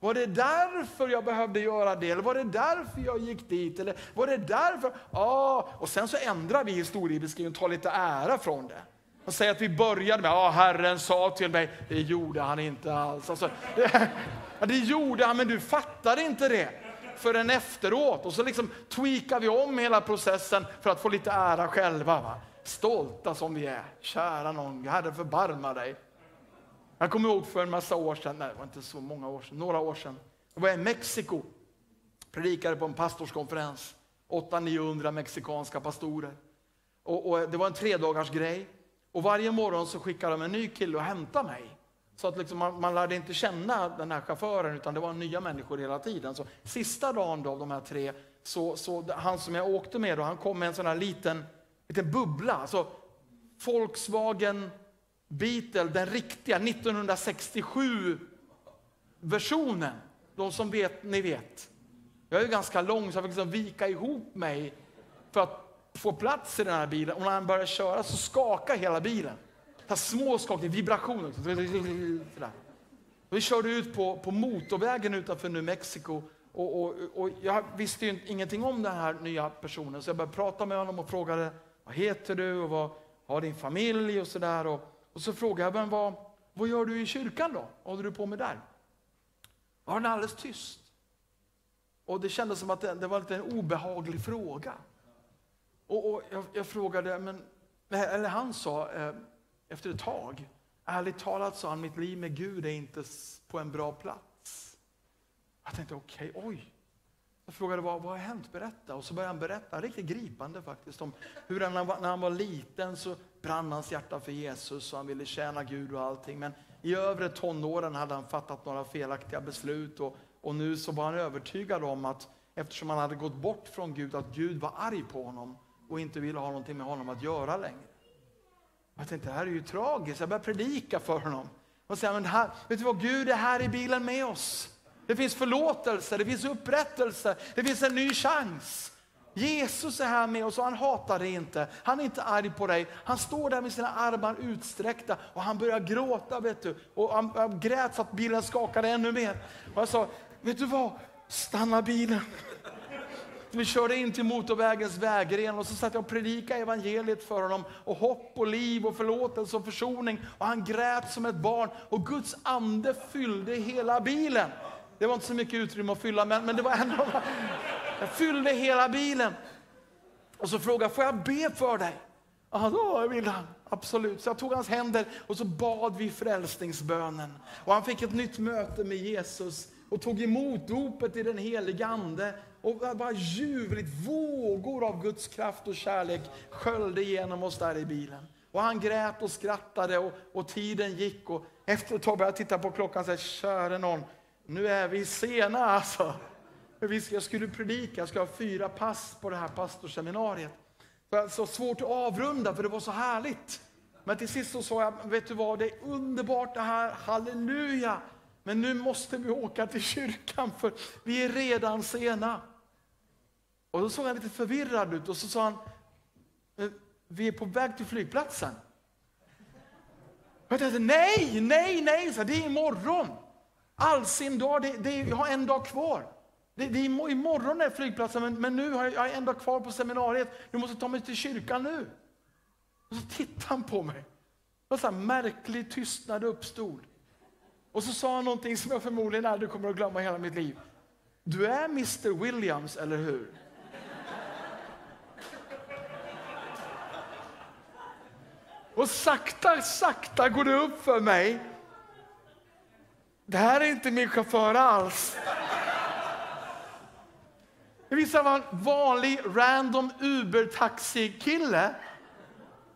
Var det därför jag behövde göra det? Eller var det därför jag gick dit? Eller var det därför? Ja, och sen så ändrar vi historiebeskrivningen och tar lite ära från det. Och säger att vi började med, ja, Herren sa till mig, det gjorde han inte alls. Alltså, det, det gjorde han, men du fattade inte det förrän efteråt. Och så liksom tweakar vi om hela processen för att få lite ära själva. Va? Stolta som vi är. Kära någon, Herre förbarma dig. Jag kommer ihåg för en massa år sedan, nej det var inte så många år sedan, några år sedan. Jag var i Mexiko, predikade på en pastorskonferens. 800-900 mexikanska pastorer. Och, och, det var en tredagars grej. Och varje morgon så skickade de en ny kille och hämtade mig. Så att liksom man, man lärde inte känna den här chauffören, utan det var nya människor hela tiden. Så sista dagen då, av de här tre, så, så han som jag åkte med, då, han kom med en sån här liten, liten bubbla. Så Volkswagen Beatle, den riktiga 1967-versionen. De som vet, ni vet. Jag är ganska lång så jag fick liksom vika ihop mig för att få plats i den här bilen. Och när han började köra så skakade hela bilen. Så små skakningar, vibrationer. Sådär. Vi körde ut på, på motorvägen utanför New Mexico. Och, och, och jag visste ju ingenting om den här nya personen, så jag började prata med honom och frågade vad heter du och vad har din familj och sådär. Och, så frågade jag, men vad, vad gör du i kyrkan då? Vad håller du på med där? Var han alldeles tyst. Och det kändes som att det, det var lite en obehaglig fråga. Och, och jag, jag, frågade, men, eller han sa eh, efter ett tag, ärligt talat sa han, mitt liv med Gud är inte på en bra plats. Jag tänkte, okej, okay, oj. Jag frågade vad, vad har hänt, berätta. Och så började han berätta, riktigt gripande faktiskt, om hur han, när han var liten så brann hans hjärta för Jesus och han ville tjäna Gud och allting. Men i övre tonåren hade han fattat några felaktiga beslut och, och nu så var han övertygad om att eftersom han hade gått bort från Gud, att Gud var arg på honom och inte ville ha någonting med honom att göra längre. Jag tänkte, det här är ju tragiskt. Jag började predika för honom. Och säga, men här, vet du vad, Gud är här i bilen med oss. Det finns förlåtelse, det finns upprättelse, det finns en ny chans. Jesus är här med oss och han hatar dig inte. Han är inte arg på dig. Han står där med sina armar utsträckta och han börjar gråta. vet du. Och han, han grät så att bilen skakade ännu mer. Och jag sa, vet du vad? Stanna bilen. Vi körde in till motorvägens vägren och så satt jag och predikade evangeliet för honom. Och hopp och liv och förlåtelse och försoning. Och han grät som ett barn och Guds ande fyllde hela bilen. Det var inte så mycket utrymme att fylla, men, men det var ändå... Jag fyllde hela bilen. Och så frågade jag, får jag be för dig? Ja, då vill han. Absolut. Så jag tog hans händer och så bad vi frälsningsbönen. Och han fick ett nytt möte med Jesus och tog emot dopet i den heliga Ande. Och bara ljuvligt, vågor av Guds kraft och kärlek sköljde igenom oss där i bilen. Och han grät och skrattade och, och tiden gick. Och efter ett tag började jag titta på klockan och säga, käre någon, nu är vi sena alltså. Jag skulle predika, jag ska ha fyra pass på det här pastorsseminariet. Det var så svårt att avrunda för det var så härligt. Men till sist så sa jag, vet du vad, det är underbart det här, halleluja. Men nu måste vi åka till kyrkan för vi är redan sena. Och då såg han lite förvirrad ut och så sa han, eh, vi är på väg till flygplatsen. Jag tänkte, nej, nej, nej, så det är imorgon. All sin dag, det, det, jag har en dag kvar. Det, det är imorgon är flygplatsen, men, men nu har jag, jag en dag kvar på seminariet. Du måste ta mig till kyrkan nu. Och så tittade han på mig. Det var en märklig tystnad uppstod. Och så sa han någonting som jag förmodligen aldrig kommer att glömma hela mitt liv. Du är Mr Williams, eller hur? Och sakta, sakta går det upp för mig. Det här är inte min chaufför alls. Det visade vara en vanlig random Uber-taxi-kille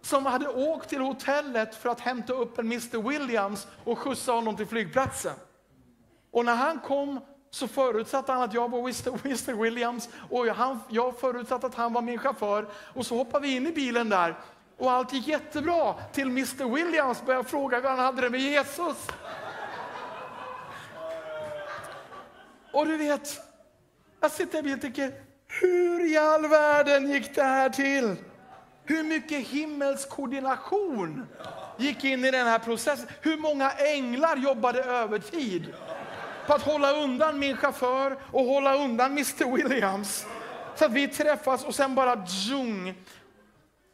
som hade åkt till hotellet för att hämta upp en Mr Williams och skjutsa honom till flygplatsen. Och när han kom så förutsatte han att jag var Mr Williams och han, jag förutsatte att han var min chaufför. Och så hoppade vi in i bilen där och allt gick jättebra till Mr Williams började fråga hur han hade det med Jesus. Och du vet, jag sitter i bilen och tänker, hur i all världen gick det här till? Hur mycket himmelskoordination gick in i den här processen? Hur många änglar jobbade övertid på att hålla undan min chaufför och hålla undan Mr Williams? Så att vi träffas och sen bara djung.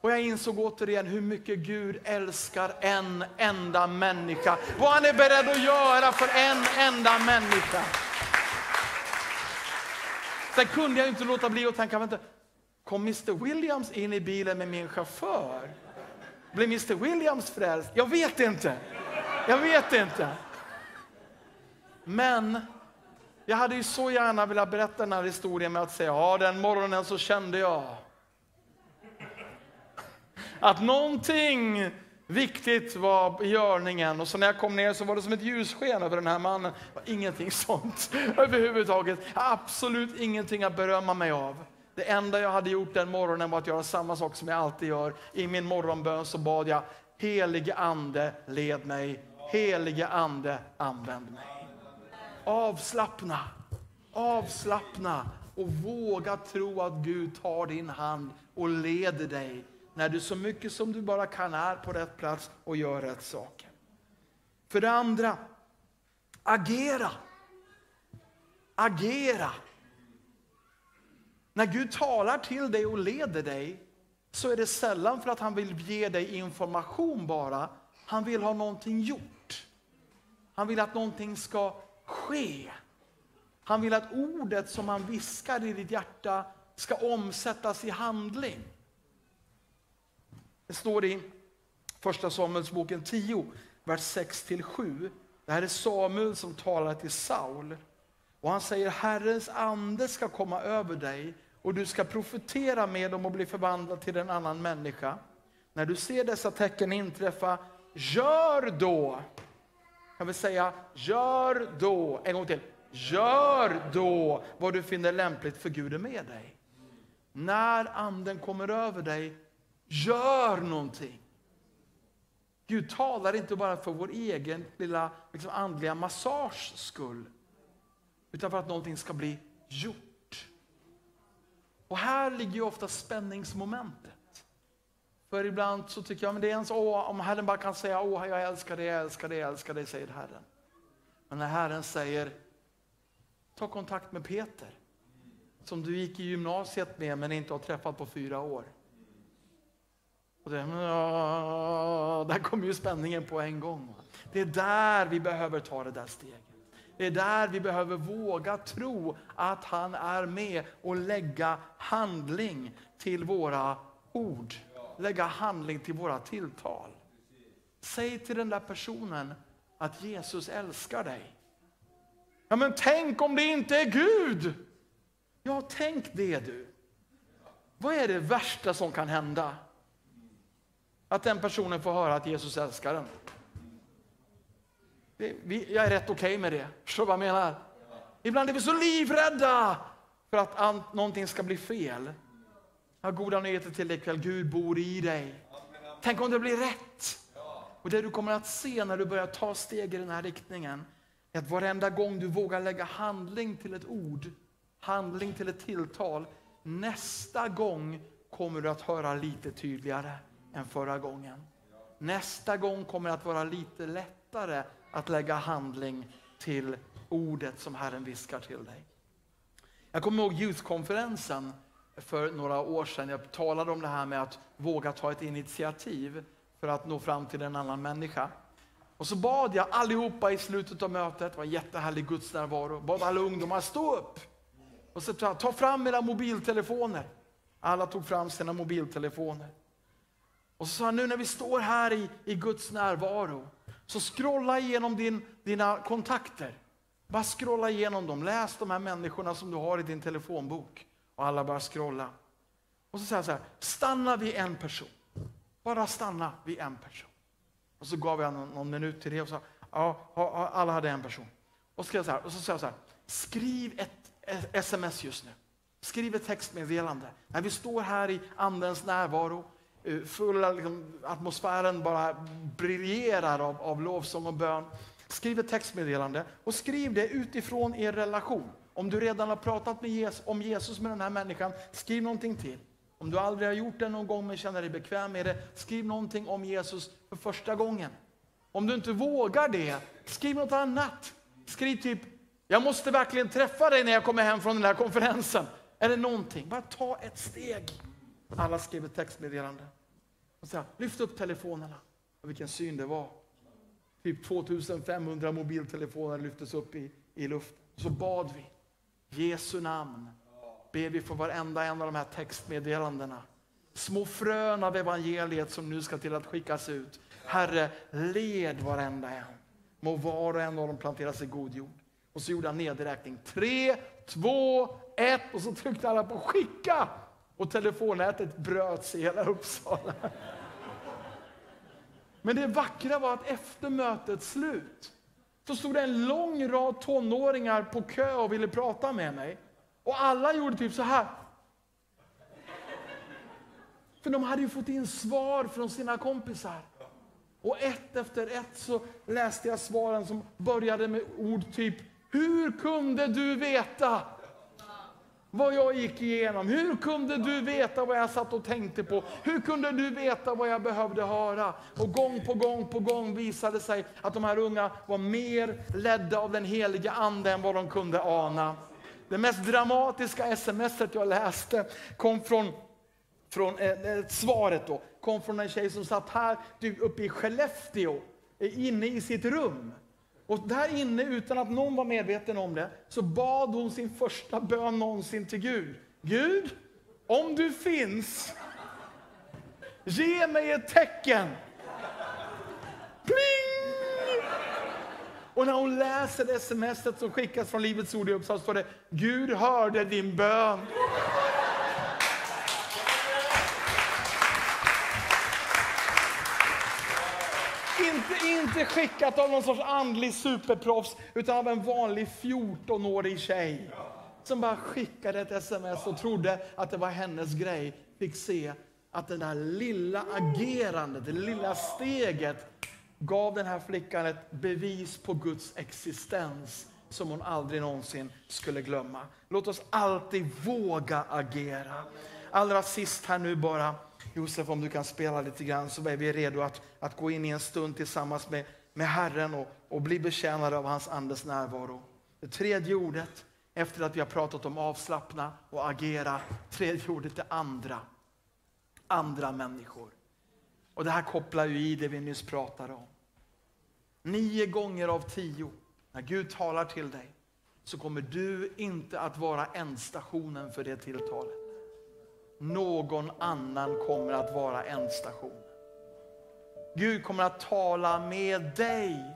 Och jag insåg återigen hur mycket Gud älskar en enda människa. Vad han är beredd att göra för en enda människa. Sen kunde jag inte låta bli att tänka, vänta, kom Mr Williams in i bilen med min chaufför? Blev Mr Williams frälst? Jag vet inte. Jag vet inte. Men jag hade ju så gärna velat berätta den här historien med att säga, ja den morgonen så kände jag att någonting viktigt var i görningen. Och så när jag kom ner så var det som ett ljussken över den här mannen. Ingenting sånt överhuvudtaget. Absolut ingenting att berömma mig av. Det enda jag hade gjort den morgonen var att göra samma sak som jag alltid gör. I min morgonbön så bad jag, helige ande led mig, helige ande använd mig. Avslappna, avslappna och våga tro att Gud tar din hand och leder dig när du så mycket som du bara kan är på rätt plats och gör rätt saker. För det andra, agera. Agera. När Gud talar till dig och leder dig så är det sällan för att han vill ge dig information bara. Han vill ha någonting gjort. Han vill att någonting ska ske. Han vill att ordet som han viskar i ditt hjärta ska omsättas i handling. Det står i Första Samuelsboken 10, vers 6-7. Det här är Samuel som talar till Saul. Och han säger Herrens ande ska komma över dig och du ska profetera med dem och bli förvandlad till en annan människa. När du ser dessa tecken inträffa, gör då, jag vill säga, gör då, en gång till, gör då vad du finner lämpligt för Gud är med dig. När anden kommer över dig, Gör någonting. Gud talar inte bara för vår egen lilla liksom, andliga massage skull. Utan för att någonting ska bli gjort. Och här ligger ju ofta spänningsmomentet. För ibland så tycker jag, men det är ens, åh, om Herren bara kan säga, åh jag älskar dig, jag älskar dig, jag älskar dig, säger Herren. Men när Herren säger, ta kontakt med Peter, som du gick i gymnasiet med men inte har träffat på fyra år. Och det, där kommer ju spänningen på en gång. Det är där vi behöver ta det där steget. Det är där vi behöver våga tro att han är med och lägga handling till våra ord. Lägga handling till våra tilltal. Säg till den där personen att Jesus älskar dig. Ja, men tänk om det inte är Gud? Ja, tänk det du. Vad är det värsta som kan hända? Att den personen får höra att Jesus älskar den. Det, vi, jag är rätt okej okay med det. Förstår du vad jag menar? Ibland är vi så livrädda för att an, någonting ska bli fel. Jag har goda nyheter till dig ikväll. Gud bor i dig. Tänk om det blir rätt. Och det du kommer att se när du börjar ta steg i den här riktningen är att varenda gång du vågar lägga handling till ett ord, handling till ett tilltal, nästa gång kommer du att höra lite tydligare än förra gången. Nästa gång kommer det att vara lite lättare att lägga handling till ordet som Herren viskar till dig. Jag kommer ihåg ljuskonferensen för några år sedan. Jag talade om det här med att våga ta ett initiativ för att nå fram till en annan människa. Och så bad jag allihopa i slutet av mötet, det var en jättehärlig gudsnärvaro, bad alla ungdomar stå upp. Och så ta fram era mobiltelefoner. Alla tog fram sina mobiltelefoner. Och så sa han, nu när vi står här i, i Guds närvaro, så scrolla igenom din, dina kontakter. Bara scrolla igenom dem, läs de här människorna som du har i din telefonbok. Och alla bara scrolla. Och så säger han så här, stanna vid en person. Bara stanna vid en person. Och så gav jag någon, någon minut till det och sa, ja, alla hade en person. Och, så, så här, och så sa jag så här, skriv ett sms just nu. Skriv ett textmeddelande. När vi står här i Andens närvaro, Eh, fulla liksom, atmosfären bara briljerar av, av lovsång och bön. Skriv ett textmeddelande och skriv det utifrån er relation. Om du redan har pratat med Jesus, om Jesus med den här människan, skriv någonting till. Om du aldrig har gjort det någon gång men känner dig bekväm med det, skriv någonting om Jesus för första gången. Om du inte vågar det, skriv något annat. Skriv typ, jag måste verkligen träffa dig när jag kommer hem från den här konferensen. Eller någonting, bara ta ett steg. Alla skrev ett textmeddelande. Och så här, lyft upp telefonerna. Och vilken syn det var. Typ 2500 mobiltelefoner lyftes upp i, i luften. Så bad vi. Jesu namn ber vi för varenda en av de här textmeddelandena. Små frön av evangeliet som nu ska till att skickas ut. Herre, led varenda en. Må var och en av dem planteras i god jord. Och så gjorde han nedräkning. Tre, två, ett och så tryckte alla på skicka. Och telefonnätet bröts i hela Uppsala. Men det vackra var att efter mötets slut så stod det en lång rad tonåringar på kö och ville prata med mig. Och alla gjorde typ så här. För de hade ju fått in svar från sina kompisar. Och ett efter ett så läste jag svaren som började med ord typ Hur kunde du veta vad jag gick igenom? Hur kunde du veta vad jag satt och tänkte på? Hur kunde du veta vad jag behövde höra? Och gång på gång på gång visade det sig att de här unga var mer ledda av den heliga Ande än vad de kunde ana. Det mest dramatiska smset jag läste kom från, från eh, eh svaret då, kom från en tjej som satt här uppe i Skellefteå, eh, inne i sitt rum. Och där inne, utan att någon var medveten om det, så bad hon sin första bön någonsin till Gud. Gud, om du finns, ge mig ett tecken. Pling! Och när hon läser det sms som skickas från Livets Ord i Uppsala står det Gud hörde din bön. Inte, skickat av någon sorts andlig superproffs, utan av en vanlig 14-årig tjej. Som bara skickade ett sms och trodde att det var hennes grej. Fick se att det där lilla agerandet, det lilla steget gav den här flickan ett bevis på Guds existens som hon aldrig någonsin skulle glömma. Låt oss alltid våga agera. Allra sist här nu bara, Josef om du kan spela lite grann så är vi redo att, att gå in i en stund tillsammans med, med Herren och, och bli betjänade av hans andes närvaro. Det tredje ordet, efter att vi har pratat om avslappna och agera, tredje ordet är andra. Andra människor. Och det här kopplar ju i det vi nyss pratade om. Nio gånger av tio, när Gud talar till dig, så kommer du inte att vara ändstationen för det tilltalet. Någon annan kommer att vara ändstation. Gud kommer att tala med dig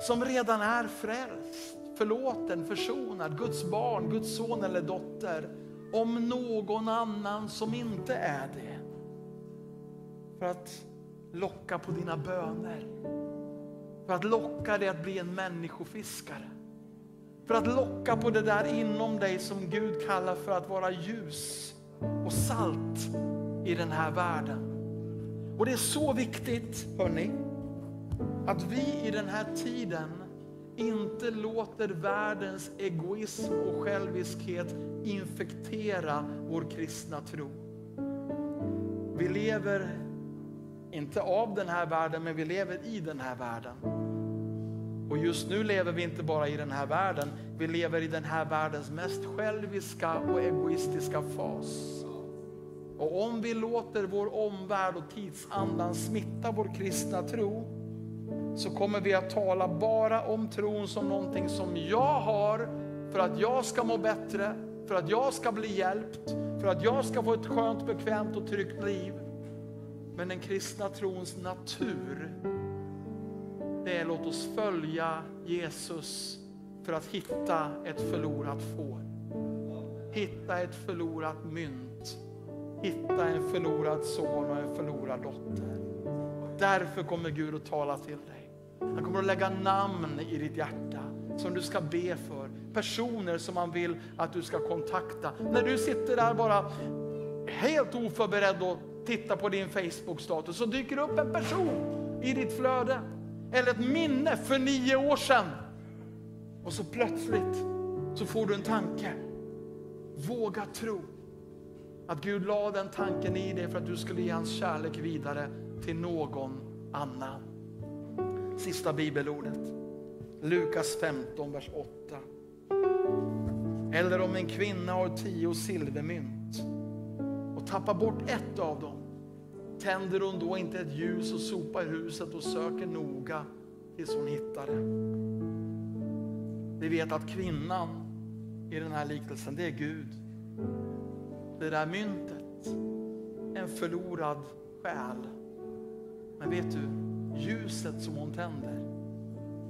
som redan är frälst, förlåten, försonad, Guds barn, Guds son eller dotter, om någon annan som inte är det. För att locka på dina böner För att locka dig att bli en människofiskare. För att locka på det där inom dig som Gud kallar för att vara ljus och salt i den här världen. Och det är så viktigt, hörni, att vi i den här tiden inte låter världens egoism och själviskhet infektera vår kristna tro. Vi lever inte av den här världen, men vi lever i den här världen. Och just nu lever vi inte bara i den här världen, vi lever i den här världens mest själviska och egoistiska fas. Och om vi låter vår omvärld och tidsandan smitta vår kristna tro, så kommer vi att tala bara om tron som någonting som jag har för att jag ska må bättre, för att jag ska bli hjälpt, för att jag ska få ett skönt, bekvämt och tryggt liv. Men den kristna trons natur, det är låt oss följa Jesus för att hitta ett förlorat får. Hitta ett förlorat mynt. Hitta en förlorad son och en förlorad dotter. Därför kommer Gud att tala till dig. Han kommer att lägga namn i ditt hjärta som du ska be för. Personer som han vill att du ska kontakta. När du sitter där bara helt oförberedd och tittar på din Facebook-status så dyker det upp en person i ditt flöde. Eller ett minne för nio år sedan. Och så plötsligt så får du en tanke. Våga tro att Gud la den tanken i dig för att du skulle ge hans kärlek vidare till någon annan. Sista bibelordet. Lukas 15, vers 8. Eller om en kvinna har tio silvermynt och tappar bort ett av dem, tänder hon då inte ett ljus och sopar huset och söker noga tills hon hittar det. Vi vet att kvinnan i den här liknelsen, det är Gud. Det där myntet, en förlorad själ. Men vet du, ljuset som hon tänder,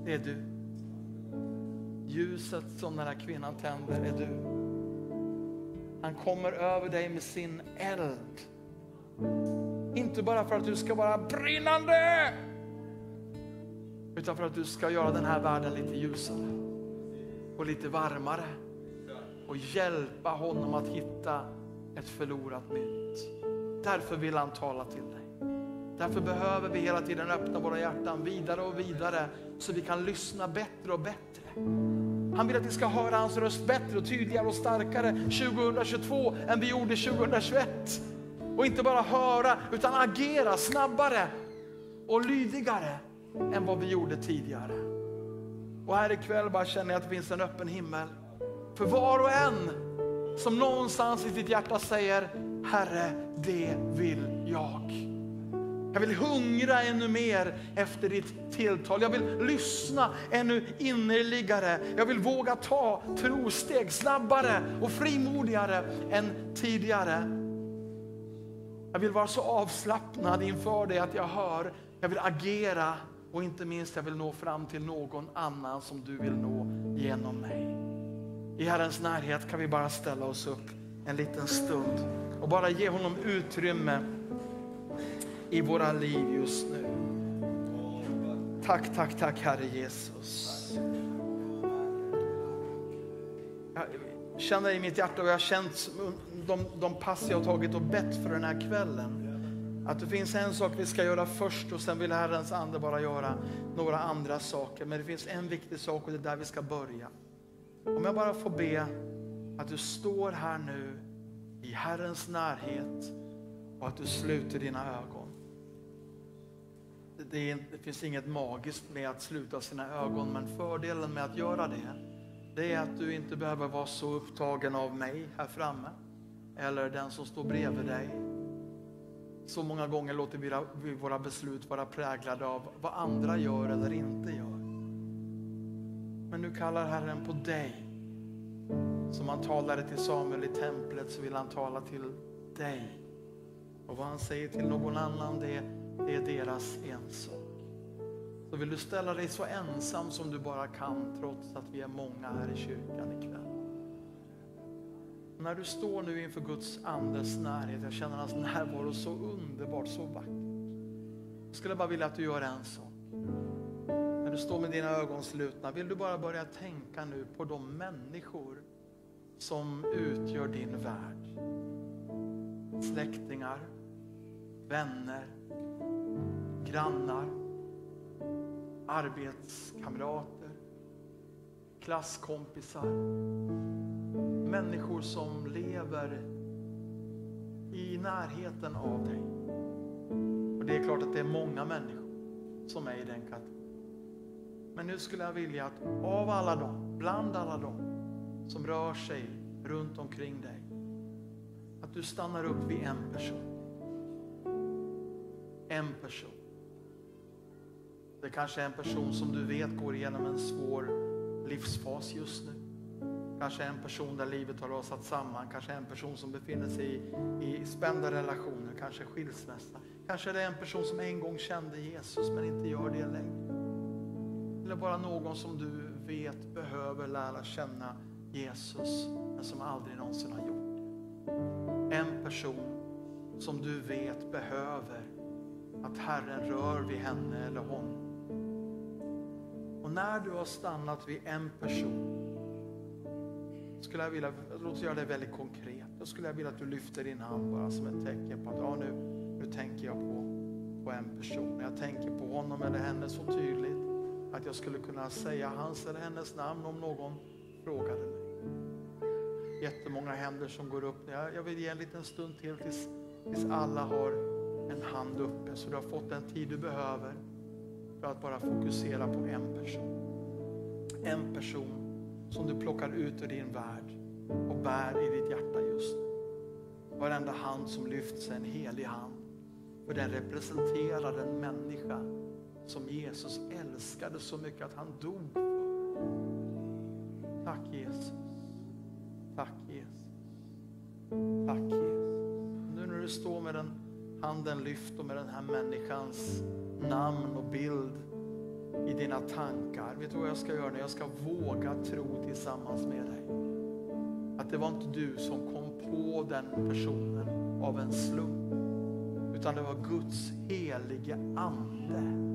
det är du. Ljuset som den här kvinnan tänder är du. Han kommer över dig med sin eld. Inte bara för att du ska vara brinnande, utan för att du ska göra den här världen lite ljusare och lite varmare och hjälpa honom att hitta ett förlorat mynt. Därför vill han tala till dig. Därför behöver vi hela tiden öppna våra hjärtan vidare och vidare så vi kan lyssna bättre och bättre. Han vill att vi ska höra hans röst bättre och tydligare och starkare 2022 än vi gjorde 2021. Och inte bara höra utan agera snabbare och lydigare än vad vi gjorde tidigare. Och här ikväll bara känner jag att det finns en öppen himmel för var och en som någonstans i sitt hjärta säger Herre, det vill jag. Jag vill hungra ännu mer efter ditt tilltal. Jag vill lyssna ännu innerligare. Jag vill våga ta trosteg snabbare och frimodigare än tidigare. Jag vill vara så avslappnad inför dig att jag hör. Jag vill agera och inte minst jag vill nå fram till någon annan som du vill nå genom mig. I Herrens närhet kan vi bara ställa oss upp en liten stund och bara ge honom utrymme i våra liv just nu. Tack, tack, tack Herre Jesus. Jag känner i mitt hjärta och jag har känt de, de pass jag har tagit och bett för den här kvällen. Att det finns en sak vi ska göra först och sen vill Herrens ande bara göra några andra saker. Men det finns en viktig sak och det är där vi ska börja. Om jag bara får be att du står här nu i Herrens närhet och att du sluter dina ögon. Det, är, det, finns inget magiskt med att sluta sina ögon, men fördelen med att göra det, det är att du inte behöver vara så upptagen av mig här framme, eller den som står bredvid dig. Så många gånger låter vi våra beslut vara präglade av vad andra gör eller inte gör. Men nu kallar Herren på dig. Som han talade till Samuel i templet så vill han tala till dig. Och vad han säger till någon annan det, det är deras ensak. Så vill du ställa dig så ensam som du bara kan trots att vi är många här i kyrkan ikväll. När du står nu inför Guds andes närhet, jag känner hans närvaro så underbart, så vackert. Jag skulle bara vilja att du gör en sak När du står med dina ögon slutna, vill du bara börja tänka nu på de människor som utgör din värld. Släktingar, vänner, grannar, arbetskamrater, klasskompisar. Människor som lever i närheten av dig. Och Det är klart att det är många människor som är i den kategorin. Men nu skulle jag vilja att av alla dem, bland alla dem som rör sig runt omkring dig, att du stannar upp vid en person. En person. Det kanske är en person som du vet går igenom en svår livsfas just nu. Kanske en person där livet har rasat samman, kanske en person som befinner sig i, i spända relationer, kanske skilsmässa. Kanske det är en person som en gång kände Jesus men inte gör det längre. Eller bara någon som du vet behöver lära känna Jesus men som aldrig någonsin har gjort det. En person som du vet behöver att Herren rör vid henne eller honom. När du har stannat vid en person skulle jag vilja, låt oss göra det väldigt konkret. Då skulle jag vilja att du lyfter din hand bara som ett tecken på att ja, nu, nu tänker jag på, på en person. Jag tänker på honom eller henne så tydligt att jag skulle kunna säga hans eller hennes namn om någon frågade mig. Jättemånga händer som går upp. Jag, jag vill ge en liten stund till tills, tills alla har en hand uppe så du har fått den tid du behöver för att bara fokusera på en person. En person som du plockar ut ur din värld och bär i ditt hjärta just nu. Varenda hand som lyfts är en helig hand. För den representerar en människa som Jesus älskade så mycket att han dog för. Tack Jesus. Tack Jesus. Tack Jesus. Nu när du står med den handen lyft och med den här människans namn och bild i dina tankar. Vet du vad jag ska göra nu? Jag ska våga tro tillsammans med dig. Att det var inte du som kom på den personen av en slump. Utan det var Guds helige ande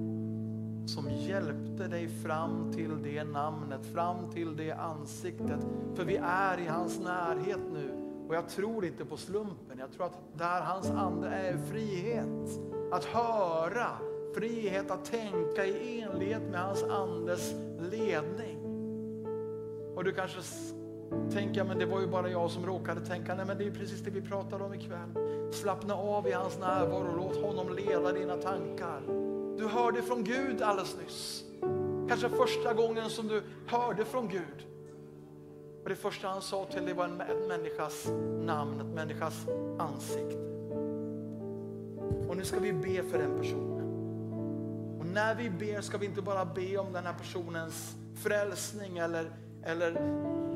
som hjälpte dig fram till det namnet, fram till det ansiktet. För vi är i hans närhet nu. Och jag tror inte på slumpen. Jag tror att där hans ande är frihet. Att höra, frihet att tänka i enlighet med hans andes ledning. Och du kanske tänker, men det var ju bara jag som råkade tänka. Nej, men det är precis det vi pratade om ikväll. Slappna av i hans närvaro, låt honom leda dina tankar. Du hörde från Gud alldeles nyss. Kanske första gången som du hörde från Gud. Och det första han sa till dig var en, en människas namn, en människas ansikte. Och nu ska vi be för den personen. Och när vi ber ska vi inte bara be om den här personens frälsning eller, eller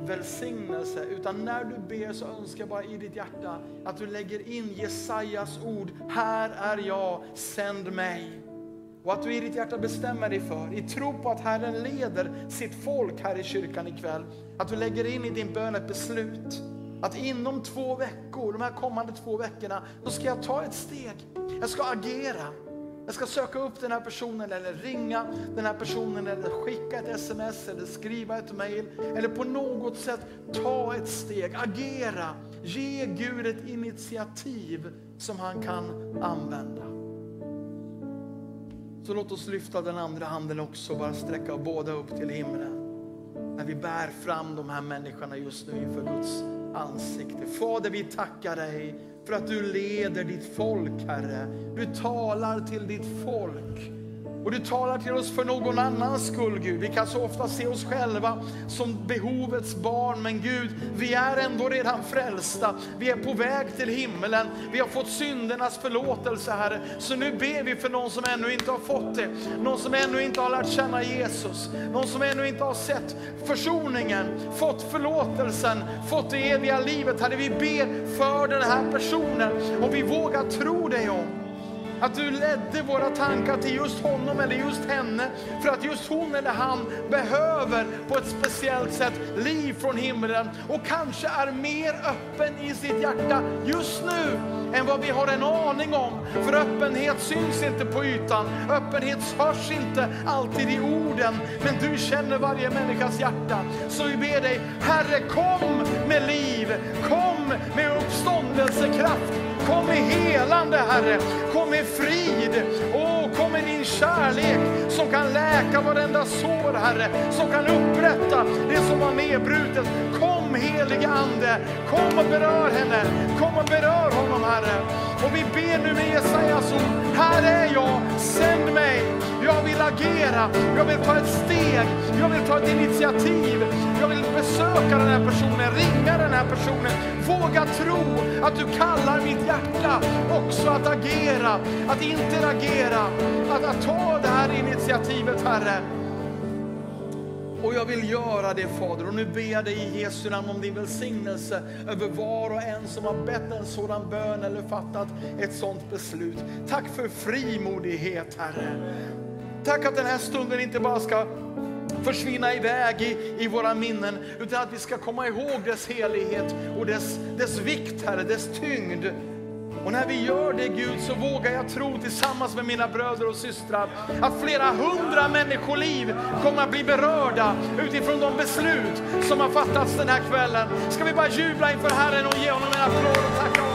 välsignelse. Utan när du ber så önskar jag bara i ditt hjärta att du lägger in Jesajas ord. Här är jag, sänd mig. Och att du i ditt hjärta bestämmer dig för, i tro på att Herren leder sitt folk här i kyrkan ikväll, att du lägger in i din bön ett beslut. Att inom två veckor, de här kommande två veckorna, då ska jag ta ett steg. Jag ska agera. Jag ska söka upp den här personen eller ringa den här personen eller skicka ett sms eller skriva ett mail eller på något sätt ta ett steg, agera. Ge Gud ett initiativ som han kan använda. Så låt oss lyfta den andra handen också, bara sträcka båda upp till himlen. När vi bär fram de här människorna just nu inför Guds ansikte. Fader, vi tackar dig för att du leder ditt folk, Herre. Du talar till ditt folk. Och du talar till oss för någon annans skull, Gud. Vi kan så ofta se oss själva som behovets barn, men Gud, vi är ändå redan frälsta. Vi är på väg till himmelen. Vi har fått syndernas förlåtelse, Herre. Så nu ber vi för någon som ännu inte har fått det. Någon som ännu inte har lärt känna Jesus. Någon som ännu inte har sett försoningen, fått förlåtelsen, fått det eviga livet. Herre, vi ber för den här personen och vi vågar tro dig om att du ledde våra tankar till just honom eller just henne. För att just hon eller han behöver på ett speciellt sätt liv från himlen. Och kanske är mer öppen i sitt hjärta just nu än vad vi har en aning om. För öppenhet syns inte på ytan. Öppenhet hörs inte alltid i orden. Men du känner varje människas hjärta. Så vi ber dig, Herre kom med liv. Kom med uppståndelsekraft. Kom med helande Herre. Kom med frid. Åh, kom med din kärlek som kan läka varenda sår Herre. Som kan upprätta det som var nedbrutet. Kom helige Ande. Kom och berör henne. Kom och berör honom Herre. Och vi ber nu med Jesajas ord. Här är jag, sänd mig. Jag vill agera, jag vill ta ett steg, jag vill ta ett initiativ. Jag vill besöka den här personen, ringa den här personen. Våga tro att du kallar mitt hjärta också att agera, att interagera, att, att ta det här initiativet Herre. Och jag vill göra det Fader. Och nu ber jag dig i Jesu namn om din välsignelse över var och en som har bett en sådan bön eller fattat ett sådant beslut. Tack för frimodighet Herre. Tack att den här stunden inte bara ska försvinna iväg i, i våra minnen, utan att vi ska komma ihåg dess helighet och dess, dess vikt, Herre, dess tyngd. Och när vi gör det Gud så vågar jag tro tillsammans med mina bröder och systrar att flera hundra människoliv kommer att bli berörda utifrån de beslut som har fattats den här kvällen. Ska vi bara jubla inför Herren och ge honom en applåd och tacka honom?